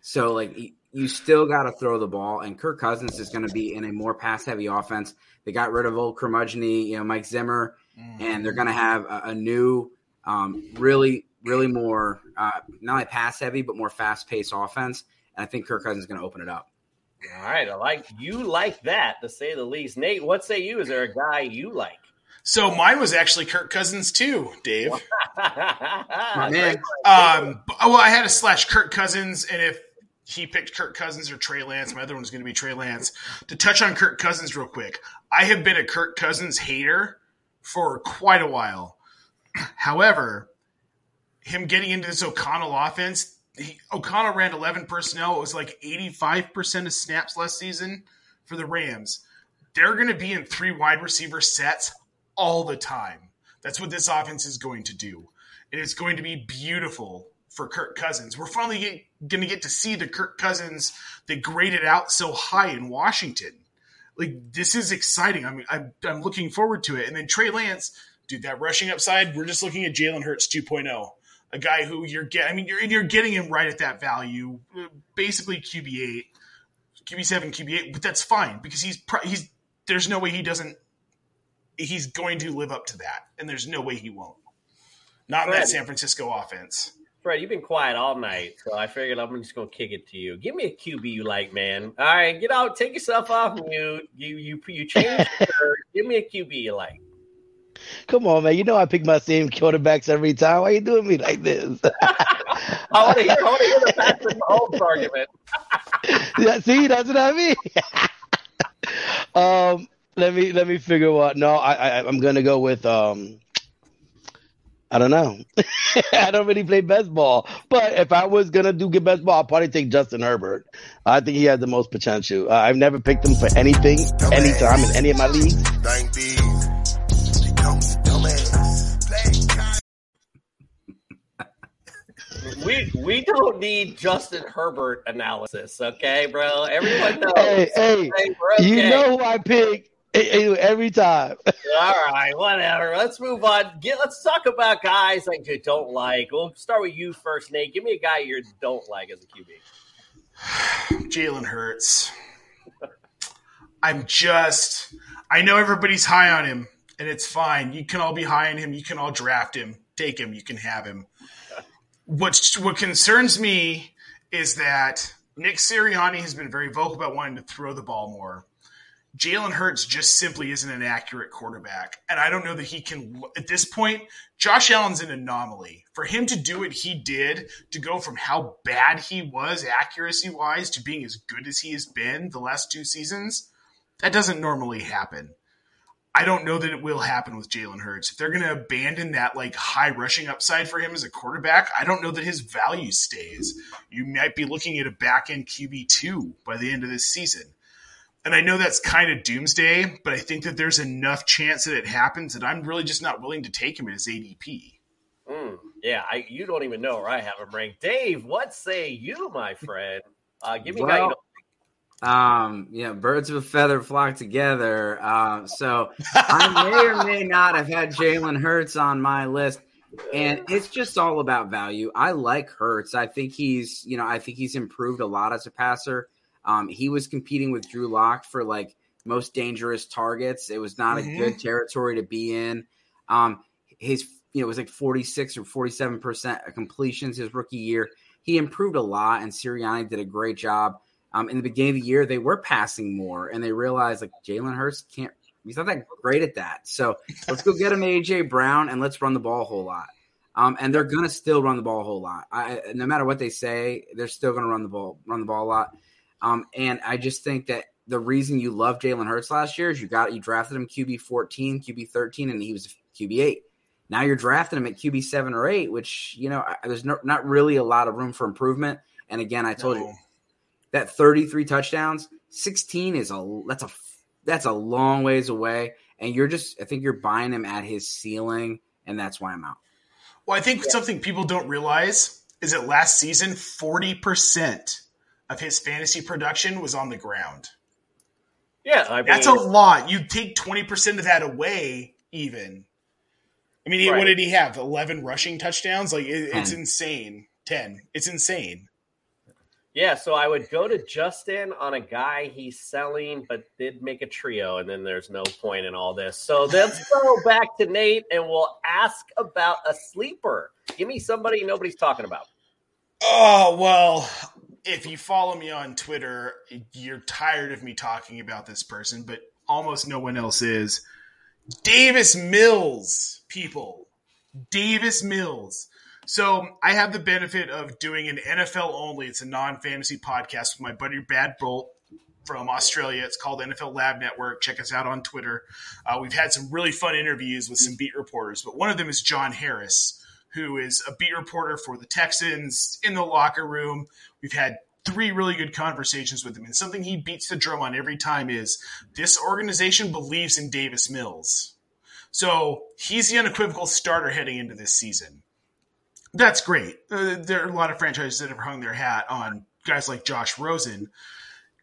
So like you still got to throw the ball, and Kirk Cousins is going to be in a more pass heavy offense. They got rid of old curmudgeony, you know, Mike Zimmer, and they're going to have a, a new, um, really, really more uh, not only pass heavy but more fast paced offense. And I think Kirk Cousins is going to open it up. All right, I like you like that to say the least. Nate, what say you? Is there a guy you like? So mine was actually Kirk Cousins too, Dave. My man. Um, well, I had to slash Kirk Cousins, and if he picked Kirk Cousins or Trey Lance, my other one going to be Trey Lance. To touch on Kirk Cousins real quick, I have been a Kirk Cousins hater for quite a while. However, him getting into this O'Connell offense, he, O'Connell ran 11 personnel. It was like 85% of snaps last season for the Rams. They're going to be in three wide receiver sets all the time. That's what this offense is going to do. And it's going to be beautiful for Kirk Cousins. We're finally going to get to see the Kirk Cousins that graded out so high in Washington. Like, this is exciting. I mean, I'm, I'm looking forward to it. And then Trey Lance, dude, that rushing upside, we're just looking at Jalen Hurts 2.0 a guy who you're getting. I mean, you're you're getting him right at that value, basically QB eight, QB seven, QB eight, but that's fine because he's he's there's no way he doesn't. He's going to live up to that, and there's no way he won't. Not in that San Francisco offense. Fred, you've been quiet all night, so I figured I'm just gonna kick it to you. Give me a QB you like, man. All right, get out, take yourself off mute. You you you change. Give me a QB you like. Come on, man. You know I pick my same quarterbacks every time. Why are you doing me like this? I want to hear. I want to hear the Patrick Mahomes argument. Yeah, See, that's what I mean. um, let me let me figure what. No, I, I I'm gonna go with um. I don't know. I don't really play best ball, but if I was gonna do good best ball, I'd probably take Justin Herbert. I think he has the most potential. Uh, I've never picked him for anything, anytime in any of my leagues. Thank thee. They call me dumbass. We We don't need Justin Herbert analysis, okay, bro? Everyone knows. Hey, hey, we're you know who I pick eh, every time. All right, whatever. Let's move on. Get let's talk about guys like you don't like. We'll start with you first, Nate. Give me a guy you don't like as a QB. Jalen Hurts. I'm just, I know everybody's high on him, and it's fine. You can all be high on him. You can all draft him, take him. You can have him. What what concerns me is that Nick Sirianni has been very vocal about wanting to throw the ball more. Jalen Hurts just simply isn't an accurate quarterback. And I don't know that he can, at this point, Josh Allen's an anomaly. For him to do what he did, to go from how bad he was accuracy wise to being as good as he has been the last two seasons, that doesn't normally happen. I don't know that it will happen with Jalen Hurts. If they're going to abandon that like high rushing upside for him as a quarterback, I don't know that his value stays. You might be looking at a back end QB2 by the end of this season. And I know that's kind of doomsday, but I think that there's enough chance that it happens that I'm really just not willing to take him as ADP. Mm, yeah, I, you don't even know where I have him ranked. Dave, what say you, my friend? Uh, give me a guy you Well, um, you know, birds of a feather flock together. Um, so I may or may not have had Jalen Hurts on my list, and it's just all about value. I like Hurts. I think he's, you know, I think he's improved a lot as a passer. Um, he was competing with Drew Lock for like most dangerous targets. It was not Mhm. a good territory to be in. Um, his, you know, it was like 46 or 47% of completions his rookie year. He improved a lot, and Sirianni did a great job. Um, in the beginning of the year, they were passing more, and they realized like Jalen Hurts can't. He's not that great at that. So let's go get him AJ Brown and let's run the ball a whole lot. Um, and they're gonna still run the ball a whole lot. I, no matter what they say, they're still gonna run the ball, run the ball a lot. Um, and I just think that the reason you love Jalen Hurts last year is you got you drafted him QB fourteen, QB thirteen, and he was QB eight. Now you're drafting him at QB seven or eight, which you know I- there's no, not really a lot of room for improvement. And again, I told you that 33 touchdowns, 16 is a that's a that's a long ways away, and you're just I think you're buying him at his ceiling, and that's why I'm out. Well, I think something people don't realize is that last season, 40% of his fantasy production was on the ground. Yeah, I mean, That's a lot. You take 20% of that away, even. I mean, Right. what did he have? 11 rushing touchdowns? Like, it, it's insane. 10. It's insane. Yeah, so I would go to Justin on a guy he's selling, but did make a trio, and then there's no point in all this. So let's go back to Nate, and we'll ask about a sleeper. Give me somebody nobody's talking about. Oh, well, if you follow me on Twitter, you're tired of me talking about this person, but almost no one else is. Davis Mills, people. Davis Mills. So I have the benefit of doing an NFL only. It's a non-fantasy podcast with my buddy Bad Bolt from Australia. It's called NFL Lab Network. Check us out on Twitter. Uh, we've had some really fun interviews with some beat reporters, but one of them is John Harris, who is a beat reporter for the Texans in the locker room. We've had three really good conversations with him, and something he beats the drum on every time is this organization believes in Davis Mills. So he's the unequivocal starter heading into this season. That's great. Uh, there are a lot of franchises that have hung their hat on guys like Josh Rosen.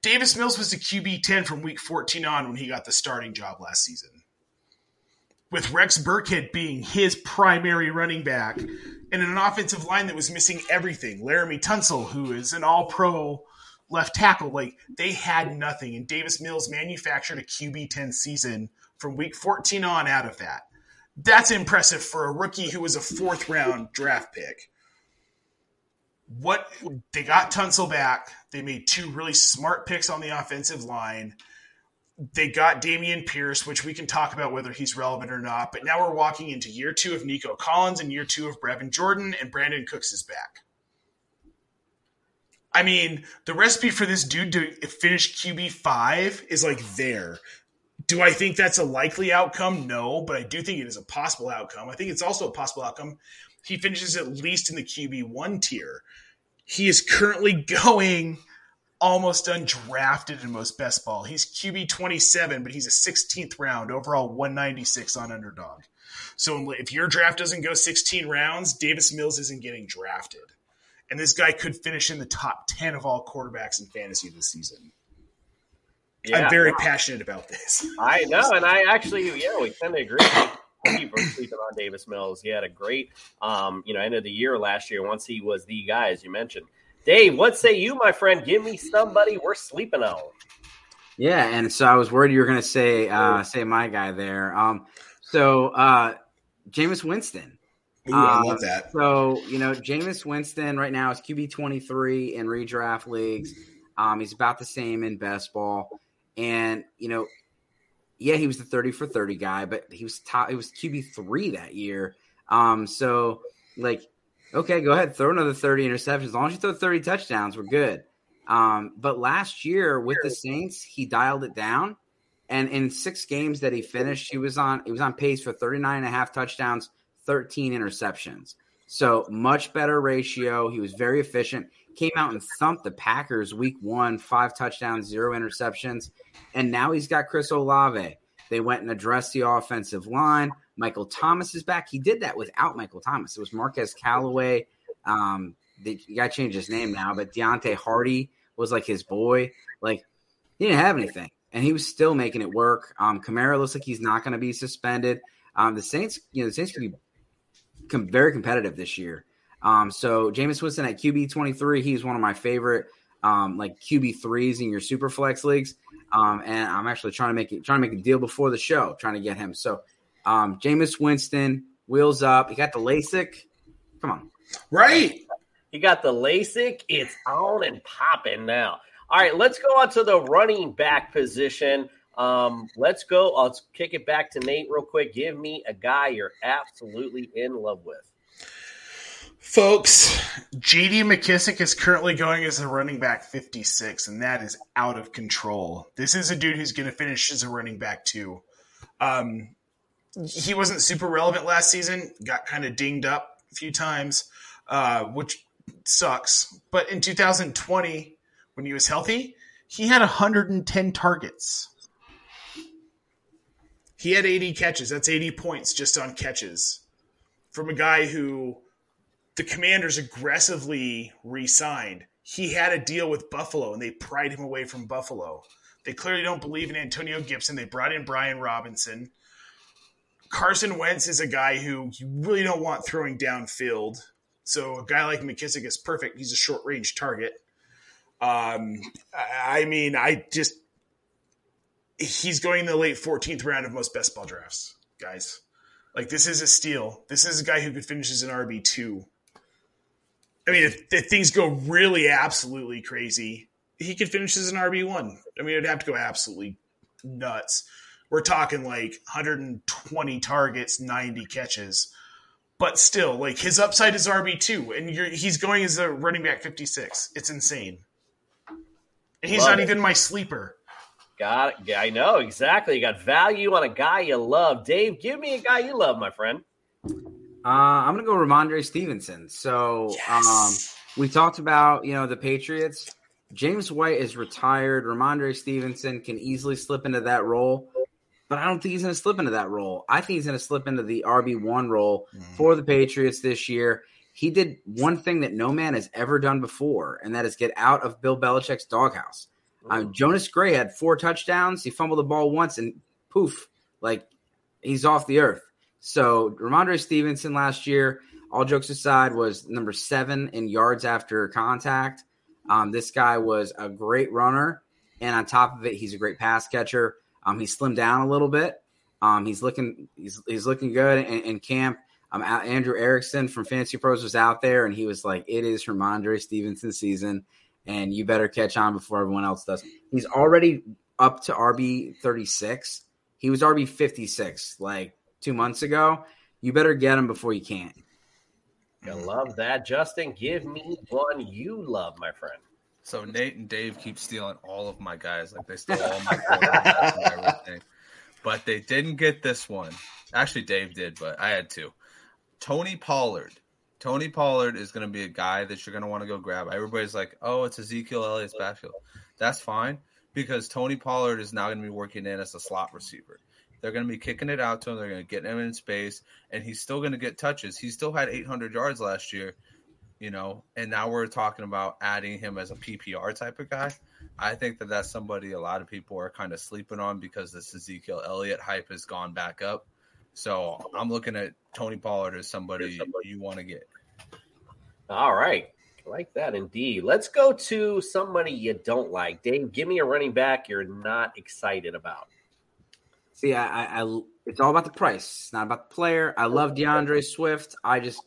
Davis Mills was the QB 10 from week 14 on when he got the starting job last season. With Rex Burkhead being his primary running back and an offensive line that was missing everything. Laremy Tunsil, who is an all pro left tackle, like they had nothing. And Davis Mills manufactured a QB 10 season from week 14 on out of that. That's impressive for a rookie who was a fourth round draft pick. What they got Tunsil back. They made two really smart picks on the offensive line. They got Dameon Pierce, which we can talk about whether he's relevant or not. But now we're walking into year two of Nico Collins and year two of Brevin Jordan, and Brandin Cooks is back. I mean, the recipe for this dude to finish QB five is like there. Do I think that's a likely outcome? No, but I do think it is a possible outcome. I think it's also a possible outcome. He finishes at least in the QB one tier. He is currently going almost undrafted in most best ball. He's QB 27, but he's a 16th round, overall 196 on underdog. So if your draft doesn't go 16 rounds, Davis Mills isn't getting drafted. and this guy could finish in the top ten of all quarterbacks in fantasy this season. Yeah. I'm very passionate about this. I know, and I actually, yeah, we kind of agree. Sleeping on Davis Mills. He had a great, um, you know, end of the year last year. Once he was the guy, as you mentioned. Dave, what say you, my friend? Give me somebody we're sleeping on. Yeah, and so I was worried you were going to say uh, say my guy there. Um, so uh, Jameis Winston. Ooh, I Um, love that. So you know, Jameis Winston right now is QB twenty three in redraft leagues. Um, he's about the same in best ball, and you know, yeah, he was the thirty for thirty guy, but he was top. He was QB three that year. Um, so like, okay, go ahead, throw another thirty interceptions. As long as you throw thirty touchdowns, we're good. Um, but last year with the Saints, he dialed it down. And in six games that he finished, he was on he was on pace for 39 and a half touchdowns, 13 interceptions. So much better ratio. He was very efficient. Came out and thumped the Packers week one, five touchdowns, zero interceptions. And now he's got Chris Olave. They went and addressed the offensive line. Michael Thomas is back. He did that without Michael Thomas. It was Marquez Callaway. Um, the guy changed his name now, but Deonte Harty was like his boy. Like he didn't have anything, and he was still making it work. Um, Kamara looks like he's not going to be suspended. Um, the Saints, you know, the Saints could be com- very competitive this year. Um, so Jameis Winston at QB twenty three, he's one of my favorite um, like QB threes in your super flex leagues. Um, and I'm actually trying to make it trying to make a deal before the show, trying to get him. So um, Jameis Winston, wheels up. He got the LASIK. Come on, right? He got the LASIK. It's on and popping now. All right, let's go on to the running back position. Um, let's go. I'll kick it back to Nate real quick. Give me a guy you're absolutely in love with. Folks, JD McKissic is currently going as a running back 56, and that is out of control. This is a dude who's going to finish as a running back, too. Um, he wasn't super relevant last season, got kind of dinged up a few times, uh, which sucks. But in 2020, when he was healthy, he had 110 targets. He had 80 catches. That's 80 points just on catches from a guy who the commanders aggressively re-signed. He had a deal with Buffalo and they pried him away from Buffalo. They clearly don't believe in Antonio Gibson. They brought in Brian Robinson. Carson Wentz is a guy who you really don't want throwing downfield. So a guy like McKissic is perfect. He's a short range target. Um, I mean, I just he's going in the late 14th round of most best ball drafts, guys. Like this is a steal. This is a guy who could finish as an RB two. I mean, if, if things go really absolutely crazy, he could finish as an RB one. I mean, it'd have to go absolutely nuts. We're talking like 120 targets, 90 catches, but still, like his upside is RB two, and you're, he's going as a running back 56. It's insane, and he's Love not it. even my sleeper. Got it. I know exactly. You got value on a guy you love. Dave, give me a guy you love, my friend. Uh, I'm gonna go Rhamondre Stevenson. So um, we talked about you know the Patriots. James White is retired. Rhamondre Stevenson can easily slip into that role, but I don't think he's gonna slip into that role. I think he's gonna slip into the RB one role for the Patriots this year. He did one thing that no man has ever done before, and that is get out of Bill Belichick's doghouse. Um, Jonas Gray had four touchdowns. He fumbled the ball once, and poof, like he's off the earth. So Rhamondre Stevenson last year, all jokes aside, was number seven in yards after contact. Um, this guy was a great runner, and on top of it, he's a great pass catcher. Um, he slimmed down a little bit. Um, he's looking he's, he's looking good in, in camp. Um, Andrew Erickson from Fantasy Pros was out there, and he was like, "It is Rhamondre Stevenson season, and you better catch on before everyone else does." He's already up to RB thirty six. He was RB fifty six like two months ago. You better get him before you can't. I love that. Justin, give me one you love, my friend. So Nate and Dave keep stealing all of my guys, like they stole all my and everything. But they didn't get this one. Actually, Dave did, but I had to. Tony Pollard. Tony Pollard is going to be a guy that you're going to want to go grab. Everybody's like, "Oh, it's Ezekiel Elliott's backfield." That's fine because Tony Pollard is now going to be working in as a slot receiver. They're going to be kicking it out to him. They're going to get him in space, and he's still going to get touches. He still had 800 yards last year, you know, and now we're talking about adding him as a PPR type of guy. I think that that's somebody a lot of people are kind of sleeping on because this Ezekiel Elliott hype has gone back up. So I'm looking at Tony Pollard as somebody you want to get. All right. I like that indeed. Let's go to somebody you don't like. Dave, give me a running back you're not excited about. See, I, I, I it's all about the price. It's not about the player. I love DeAndre Swift. I just,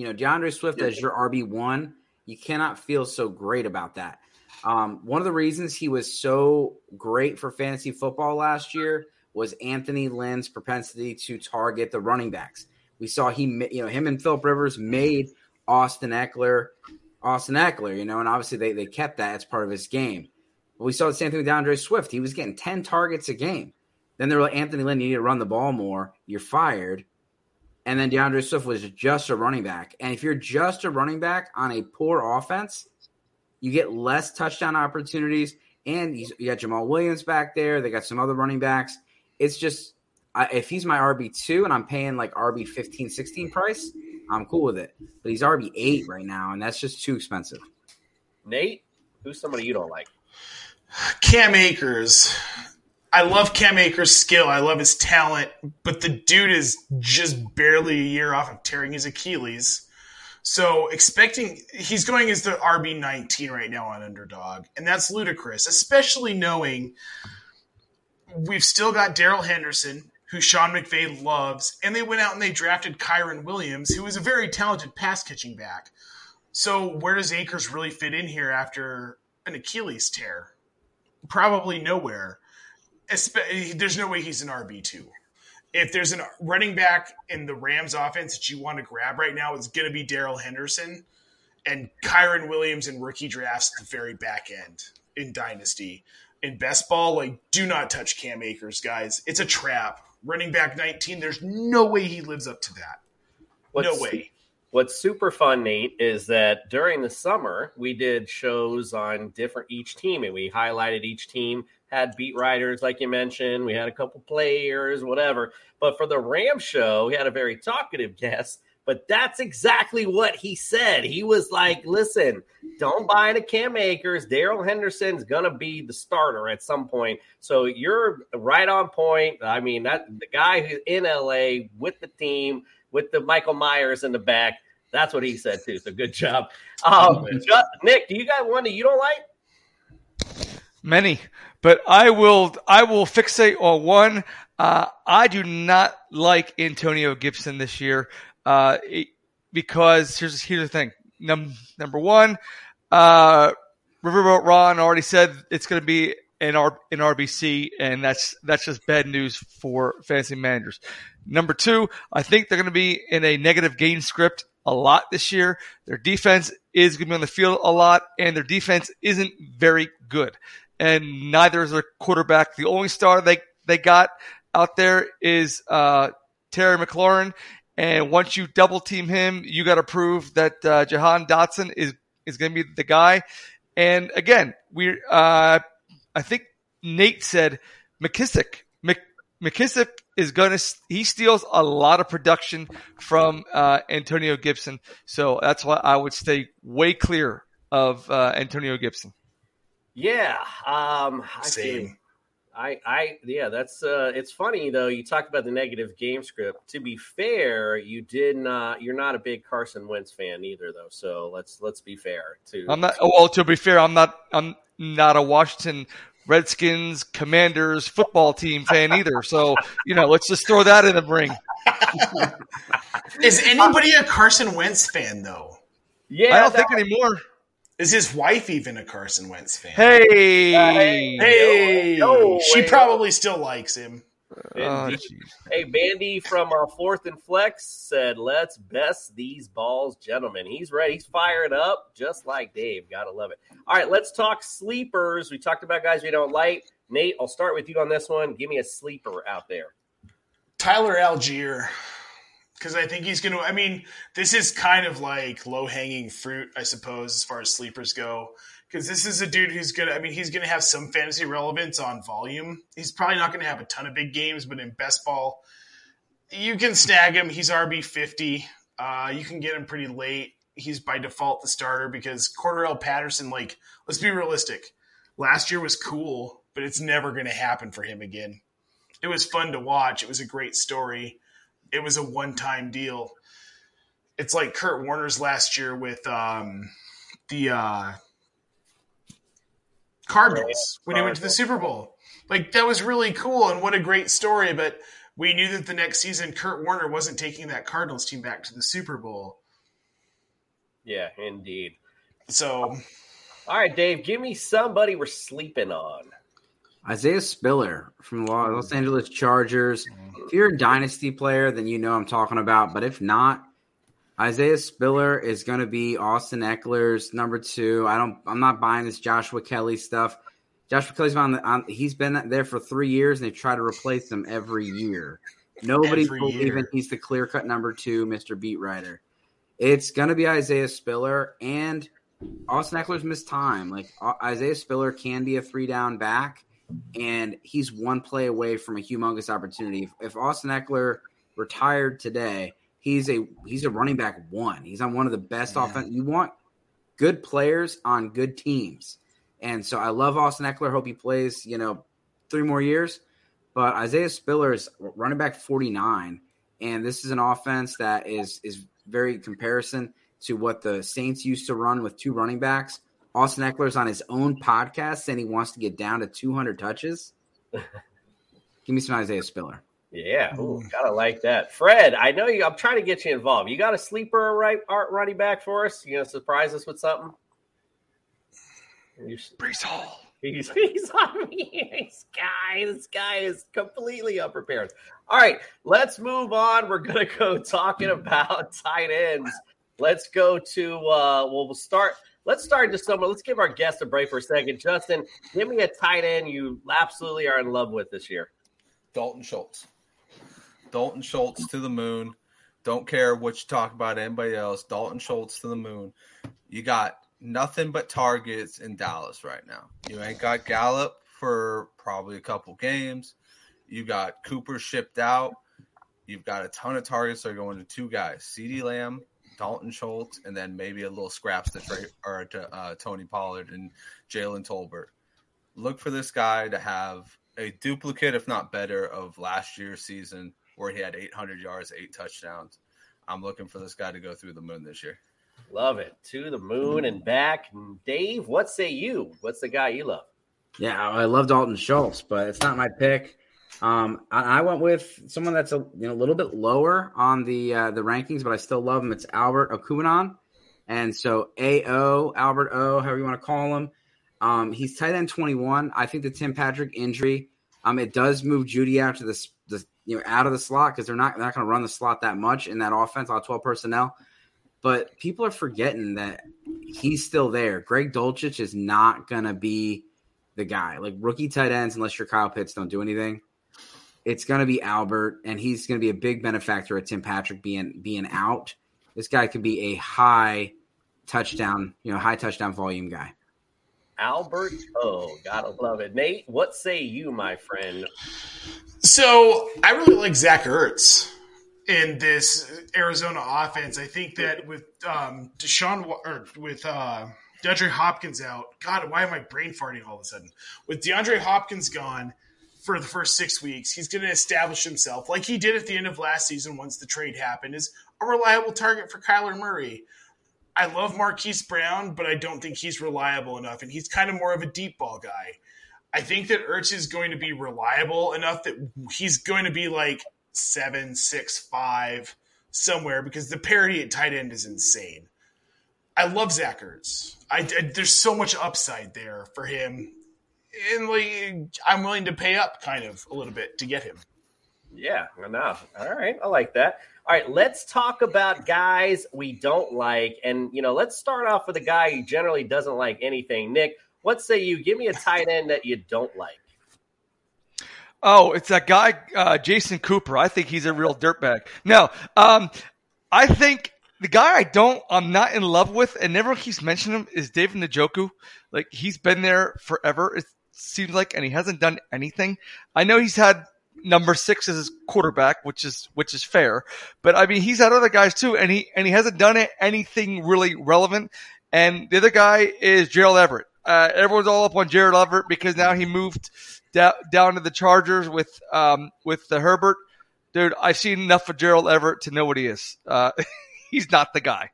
you know, DeAndre Swift as your RB one, you cannot feel so great about that. Um, one of the reasons he was so great for fantasy football last year was Anthony Lynn's propensity to target the running backs. We saw he, you know, him and Philip Rivers made Austin Ekeler, Austin Ekeler, you know, and obviously they, they kept that as part of his game. But we saw the same thing with DeAndre Swift. He was getting 10 targets a game. Then they were like, Anthony Lynn, you need to run the ball more. You're fired. And then DeAndre Swift was just a running back. And if you're just a running back on a poor offense, you get less touchdown opportunities. And you got Jamaal Williams back there. They got some other running backs. It's just, I, if he's my RB2 and I'm paying like RB 15, 16 price, I'm cool with it. But he's RB8 right now, and that's just too expensive. Nate, who's somebody you don't like? Cam Akers. I love Cam Akers' skill. I love his talent, but the dude is just barely a year off of tearing his Achilles. So expecting he's going as the RB nineteen right now on underdog, and that's ludicrous, especially knowing we've still got Darrell Henderson, who Sean McVay loves, and they went out and they drafted Kyren Williams, who is a very talented pass catching back. So where does Akers really fit in here after an Achilles tear? Probably nowhere. There's no way he's an RB two. If there's a running back in the Rams offense that you want to grab right now, it's going to be Darrell Henderson and Kyren Williams in rookie drafts at the very back end in Dynasty. In best ball, like do not touch Cam Akers, guys. It's a trap. Running back 19, there's no way he lives up to that. no way. What's super fun, Nate, is that during the summer we did shows on different each team, and we highlighted each team. Had beat writers, like you mentioned. We had a couple players, whatever. But for the Ram show, we had a very talkative guest. But that's exactly what he said. He was like, "Listen, don't buy into Cam Akers. Darrell Henderson's gonna be the starter at some point. So you're right on point. I mean, that the guy who's in LA with the team, with the Michael Myers in the back. That's what he said too. So good job, um, Nick. Do you got one that you don't like? Many, but I will I will fixate on one. Uh, I do not like Antonio Gibson this year uh, it- because here's here's the thing. Num- number one, uh, Riverboat Ron already said it's going to be an R- an RBC, and that's that's just bad news for fantasy managers. Number two, I think they're going to be in a negative gain script a lot this year. Their defense is going to be on the field a lot, and their defense isn't very good. And neither is their quarterback. The only star they they got out there is uh, Terry McLaurin. And once you double team him, you got to prove that uh, Jahan Dotson is is going to be the guy. And again, we uh, I think Nate said McKissic. Mc, McKissic is going to he steals a lot of production from uh, Antonio Gibson, so that's why I would stay way clear of uh, Antonio Gibson. Yeah. Um, I Same. see. I, I, yeah, that's, uh, it's funny though. You talked about the negative game script. To be fair, you did not, you're not a big Carson Wentz fan either though. So let's, let's be fair to, I'm not. Well, to be fair, I'm not. I'm not a Washington Redskins Commanders football team fan either. So you know, let's just throw that in the ring. Is anybody a Carson Wentz fan though? Yeah, I don't think anymore. Is his wife even a Carson Wentz fan? Hey, Hey, yo, she hey, probably still likes him. Oh, jeez. Hey, Bandy from uh, Fourth and Flex said, "Let's best these balls, gentlemen." He's ready. He's fired up, just like Dave. Gotta love it. All right, let's talk sleepers. We talked about guys we don't like. Nate, I'll start with you on this one. Give me a sleeper out there. Tyler Allgeier, because I think he's going to. I mean, this is kind of like low hanging fruit, I suppose, as far as sleepers go. Because this is a dude who's going to. I mean, he's going to have some fantasy relevance on volume. He's probably not going to have a ton of big games, but in best ball, you can snag him. He's RB fifty. Uh, you can get him pretty late. he's by default the starter because Cordarrelle Patterson, like, let's be realistic. Last year was cool, but it's never going to happen for him again. It was fun to watch. It was a great story. It was a one time deal. It's like Kurt Warner's last year with um, the uh, Cardinals when he went to the Super Bowl. Like, that was really cool and what a great story, but we knew that the next season Kurt Warner wasn't taking that Cardinals team back to the Super Bowl. Yeah, indeed. So, all right, Dave, give me somebody we're sleeping on. Isaiah Spiller from the Los Angeles Chargers. If you're a dynasty player, then you know I'm talking about. But if not, Isaiah Spiller is going to be Austin Ekeler's number two. I don't. I'm not buying this Joshua Kelley stuff. Joshua Kelley's on, the, on he's been there for three years, and they try to replace him every year. Nobody's Every believing year. he's the clear cut number two, Mister Beat Writer. It's going to be Isaiah Spiller and Austin Ekeler's missed time. Like Isaiah Spiller can be a three down back, and he's one play away from a humongous opportunity. If, if Austin Ekeler retired today, he's a he's a running back one. He's on one of the best offense. You want good players on good teams, and so I love Austin Ekeler. Hope he plays. You know, three more years. But Isaiah Spiller is running back forty nine, and this is an offense that is is very comparison to what the Saints used to run with two running backs. Austin Ekeler's on his own podcast saying he wants to get down to 200 touches. Give me some Isaiah Spiller. Yeah, ooh, gotta like that. Fred, I know you. I'm trying to get you involved. You got a sleeper right art running back for us? You gonna surprise us with something? Breece Hall. He's he's on me. This guy, this guy is completely unprepared. All right, let's move on. We're gonna go talking about tight ends. Let's go to uh well we'll start let's start just someone let's give our guest a break for a second. Justin, give me a tight end you absolutely are in love with this year. Dalton Schultz. Dalton Schultz to the moon. Don't care what you talk about anybody else. Dalton Schultz to the moon. You got nothing but targets in Dallas right now. You ain't got Gallup for probably a couple games. You got Cooper shipped out. You've got a ton of targets that are going to two guys: CeeDee Lamb, Dalton Schultz, and then maybe a little scraps to Trey, or to uh, Tony Pollard and Jalen Tolbert. Look for this guy to have a duplicate, if not better, of last year's season where he had 800 yards, eight touchdowns. I'm looking for this guy to go through the moon this year. Love it. To the moon and back. Dave, what say you? What's the guy you love? Yeah, I love Dalton Schultz, but it's not my pick. Um, I, went with someone that's a you know a little bit lower on the uh, the rankings, but I still love him. It's Albert Okwuegbunam, and so AO Albert O, however you want to call him. Um, he's tight end twenty one. I think the Tim Patrick injury, um, it does move Jeudy out to the, the you know out of the slot because they're not they're not going to run the slot that much in that offense on twelve personnel. But people are forgetting that he's still there. Greg Dulcich is not going to be the guy. Like rookie tight ends, unless you're Kyle Pitts, don't do anything. It's going to be Albert, and he's going to be a big benefactor of Tim Patrick being being out. This guy could be a high touchdown, you know, high touchdown volume guy. Albert Oh, gotta love it. Nate, what say you, my friend? So I really like Zach Ertz in this Arizona offense. I think that with um, Deshaun or with uh, DeAndre Hopkins out, God, why am I brain farting all of a sudden? With DeAndre Hopkins gone for the first six weeks, he's going to establish himself like he did at the end of last season once the trade happened, as a reliable target for Kyler Murray. I love Marquise Brown, but I don't think he's reliable enough, and he's kind of more of a deep ball guy. I think that Ertz is going to be reliable enough that he's going to be like seven, six, five, somewhere because the parity at tight end is insane. I love Zach Ertz. I, I- there's so much upside there for him, and like I'm willing to pay up kind of a little bit to get him. Yeah, enough. All right, I like that. All right, let's talk about guys we don't like, and you know, let's start off with a guy who generally doesn't like anything. Nick, what say you? Give me a tight end that you don't like. Oh, it's that guy, uh, Jason Cooper. I think he's a real dirtbag. No, um, I think the guy I don't, I'm not in love with, and everyone keeps mentioning him is David Njoku. Like he's been there forever. It seems like, and he hasn't done anything. I know he's had number six as his quarterback, which is which is fair. But I mean, he's had other guys too, and he and he hasn't done anything really relevant. And the other guy is Gerald Everett. Uh, everyone's all up on Gerald Everett because now he moved da- down to the Chargers with um, with the Herbert. Dude, I've seen enough of Gerald Everett to know what he is. Uh, he's not the guy.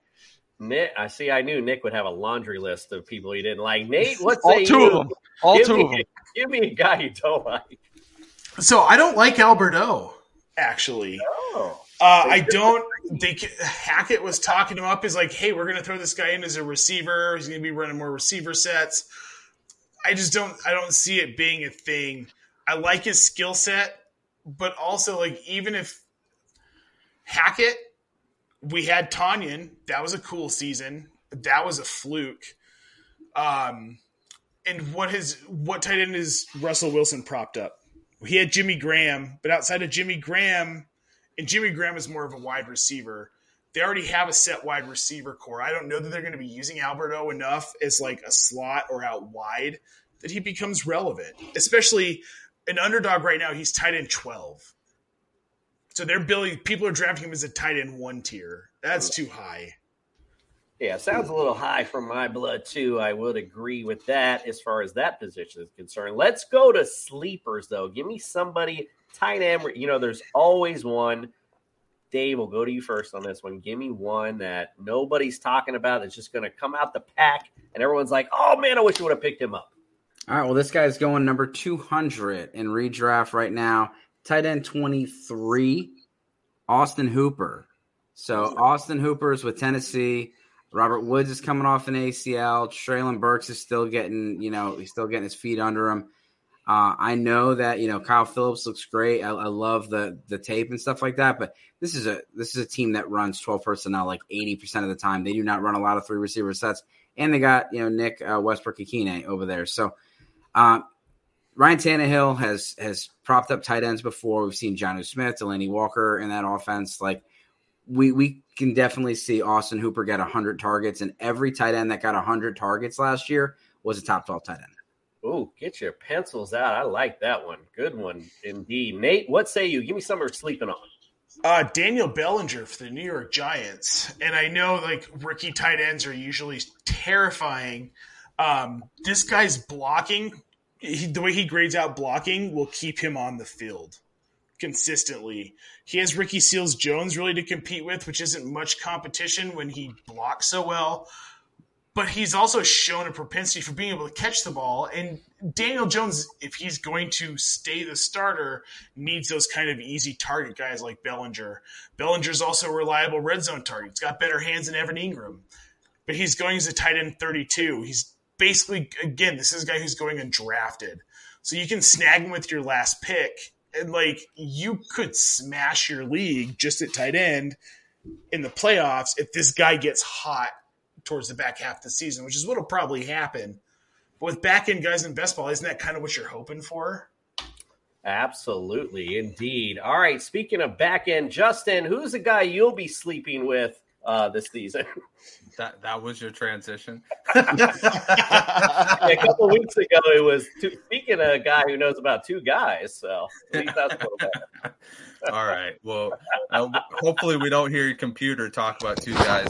Nick, I see. I knew Nick would have a laundry list of people he didn't like. Nate, what All two you? of them. All give two me, of them. Give me a guy you don't like. So I don't like Alberto, actually. Oh. Uh, I don't. They Hackett was talking him up Is like, "Hey, we're going to throw this guy in as a receiver. He's going to be running more receiver sets." I just don't. I don't see it being a thing. I like his skill set, but also like even if Hackett, we had Tonyan. That was a cool season. That was a fluke. Um, and what his what tight end is Russell Wilson propped up? He had Jimmy Graham, but outside of Jimmy Graham, and Jimmy Graham is more of a wide receiver. They already have a set wide receiver core. I don't know that they're going to be using Alberto enough as like a slot or out wide that he becomes relevant. Especially an underdog right now, he's tight end twelve. So they're Billy. People are drafting him as a tight end one tier. That's too high. Yeah, sounds a little high for my blood too. I would agree with that as far as that position is concerned. Let's go to sleepers though. Give me somebody tight end. You know, there's always one. Dave, we'll go to you first on this one. Give me one that nobody's talking about that's just going to come out the pack, and everyone's like, "Oh man, I wish you would have picked him up." All right, well, this guy's going number 200 in redraft right now. Tight end 23, Austin Hooper. So Austin Hooper's with Tennessee. Robert Woods is coming off an ACL. Treylon Burks is still getting, you know, he's still getting his feet under him. Uh, I know that you know Kyle Phillips looks great. I, I love the the tape and stuff like that. But this is a this is a team that runs twelve personnel like eighty percent of the time. They do not run a lot of three receiver sets, and they got you know Nick uh, Westbrook-Ikhine over there. So um, Ryan Tannehill has has propped up tight ends before. We've seen Jonnu Smith, Delanie Walker in that offense. Like we we can definitely see Austin Hooper get hundred targets, and every tight end that got hundred targets last year was a top twelve tight end. Ooh, get your pencils out. I like that one. Good one indeed. Nate, what say you? Give me some we're sleeping on. Uh, Daniel Bellinger for the New York Giants. And I know like rookie tight ends are usually terrifying. Um, this guy's blocking, he, the way he grades out blocking will keep him on the field consistently. He has Ricky Seals Jones really to compete with, which isn't much competition when he blocks so well. But he's also shown a propensity for being able to catch the ball. And Daniel Jones, if he's going to stay the starter, needs those kind of easy target guys like Bellinger. Bellinger's also a reliable red zone target. He's got better hands than Evan Engram. But he's going as a tight end 32. He's basically, again, this is a guy who's going undrafted. So you can snag him with your last pick. And like you could smash your league just at tight end in the playoffs if this guy gets hot towards the back half of the season, which is what'll probably happen. But with back end guys in best ball, isn't that kind of what you're hoping for? Absolutely, indeed. All right. Speaking of back end, Justin, who's the guy you'll be sleeping with uh, this season? That that was your transition. a couple weeks ago, it was two, speaking of a guy who knows about two guys. So at least that's a little. All right. Well, uh, hopefully we don't hear your computer talk about two guys.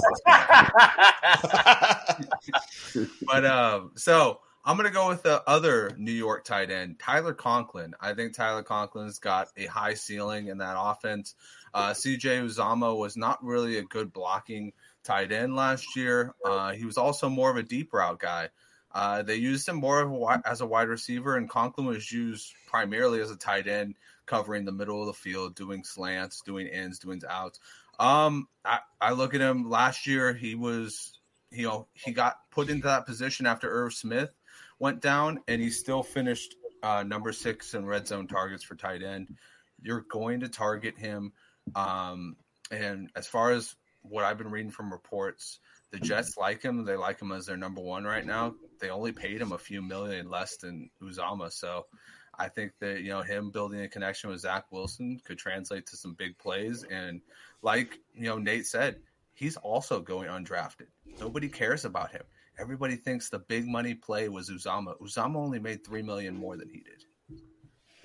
but um, so I'm gonna go with the other New York tight end, Tyler Conklin. I think Tyler Conklin's got a high ceiling in that offense. Uh, CJ Uzomah was not really a good blocking tight end last year. Uh, he was also more of a deep route guy. Uh, they used him more of a, as a wide receiver, and Conklin was used primarily as a tight end, covering the middle of the field, doing slants, doing ins, doing outs. Um, I, I look at him last year. He was, you know, he got put into that position after Irv Smith went down, and he still finished uh, number six in red zone targets for tight end. You're going to target him. Um, and as far as what I've been reading from reports, the Jets mm-hmm. like him. They like him as their number one right now. They only paid him a few million less than Uzomah. So I think that, you know, him building a connection with Zach Wilson could translate to some big plays. And like, you know, Nate said, he's also going undrafted. Nobody cares about him. Everybody thinks the big money play was Uzomah. Uzomah only made three million more than he did.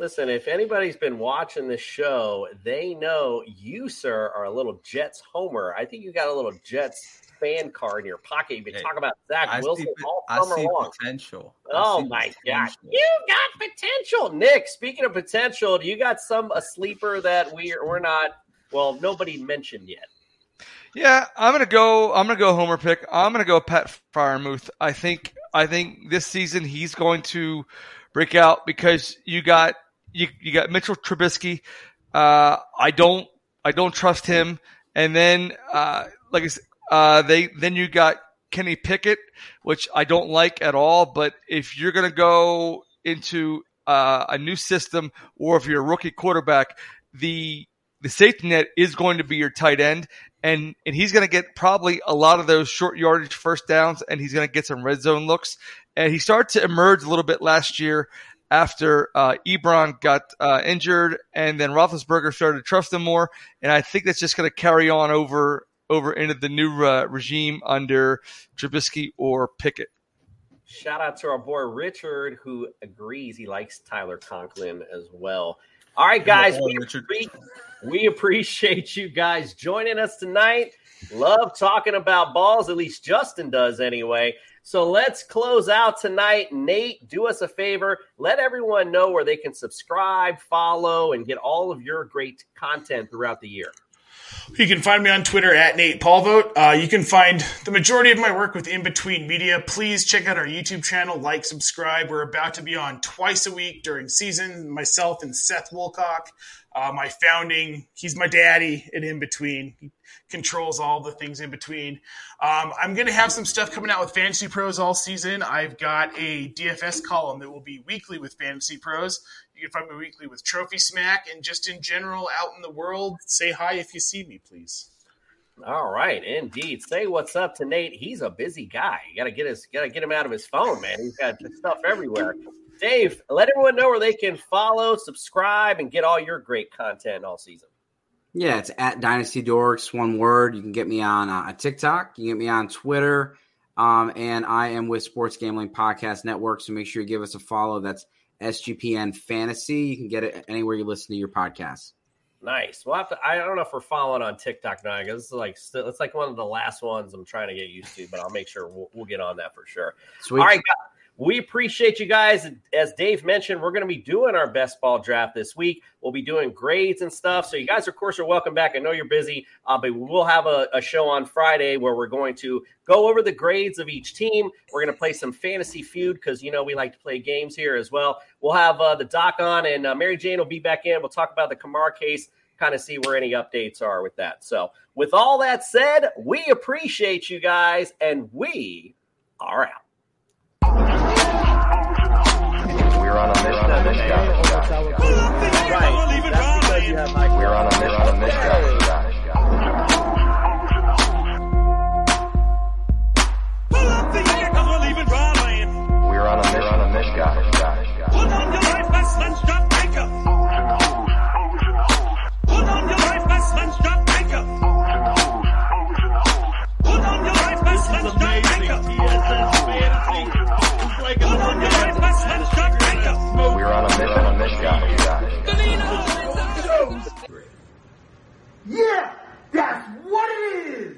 Listen, if anybody's been watching this show, they know you, sir, are a little Jets homer. I think you got a little Jets fan card in your pocket. You've been Hey, talking about Zach I Wilson see, all I summer see long. potential. I Oh see my god, potential. you got potential, Nick. Speaking of potential, do you got some a sleeper that we we're not? Well, nobody mentioned yet. Yeah, I'm gonna go. I'm gonna go Homer pick. I'm gonna go Pat Freiermuth. I think. I think this season he's going to break out because you got you you got Mitchell Trubisky. Uh, I don't I don't trust him. And then uh, like I said, uh, they then you got Kenny Pickett, which I don't like at all. But if you're gonna go into uh, a new system, or if you're a rookie quarterback, the the safety net is going to be your tight end, and and he's going to get probably a lot of those short yardage first downs, and he's going to get some red zone looks. And he started to emerge a little bit last year after uh, Ebron got uh, injured, and then Roethlisberger started to trust him more. And I think that's just going to carry on over over into the new uh, regime under Trubisky or Pickett. Shout out to our boy Richard, who agrees he likes Tyler Conklin as well. All right, guys, we, appre- we appreciate you guys joining us tonight. Love talking about balls, at least Justin does anyway. So let's close out tonight. Nate, do us a favor. Let everyone know where they can subscribe, follow, and get all of your great content throughout the year. You can find me on Twitter at Nate Polvogt. Uh, you can find the majority of my work with In Between Media. Please check out our YouTube channel, like, subscribe. We're about to be on twice a week during season. Myself and Seth Wilcock, uh, my founding, he's my daddy at In Between. He controls all the things in between. Um, I'm going to have some stuff coming out with Fantasy Pros all season. I've got a DFS column that will be weekly with Fantasy Pros. You can find me weekly with Trophy Smack and just in general out in the world. Say hi if you see me, please. All right, indeed. Say what's up to Nate. He's a busy guy. You gotta get his gotta get him out of his phone, man. He's got stuff everywhere. Dave, let everyone know where they can follow, subscribe, and get all your great content all season. Yeah, it's at Dynasty Dorks, one word. You can get me on uh, TikTok. You can get me on Twitter. Um, and I am with Sports Gambling Podcast Network. So make sure you give us a follow. That's SGPN Fantasy. You can get it anywhere you listen to your podcast. Nice. We'll have to. I don't know if we're following on TikTok now because this is like still, it's like one of the last ones I'm trying to get used to, but I'll make sure we'll, we'll get on that for sure. Sweet. All right, guys, we appreciate you guys. As Dave mentioned, we're going to be doing our best ball draft this week. We'll be doing grades and stuff. So you guys, of course, are welcome back. I know you're busy, uh, but we will have a, a show on Friday where we're going to go over the grades of each team. We're going to play some fantasy feud because you know we like to play games here as well. We'll have uh, the doc on, and uh, Mary Jane will be back in. We'll talk about the Kamar case kind of see where any updates are with that. So, with all that said, we appreciate you guys and we are out. We're on a mission We're on this guy. Right. That's because you have my We're on a mission on this guy. We're on a mission on to life, best friend, stop, make up. Hold on to life, best friend, stop, make up. Hold on to life, best friend, stop, make up. this guy. We're on a mission on this guy. Yeah, that's what it is.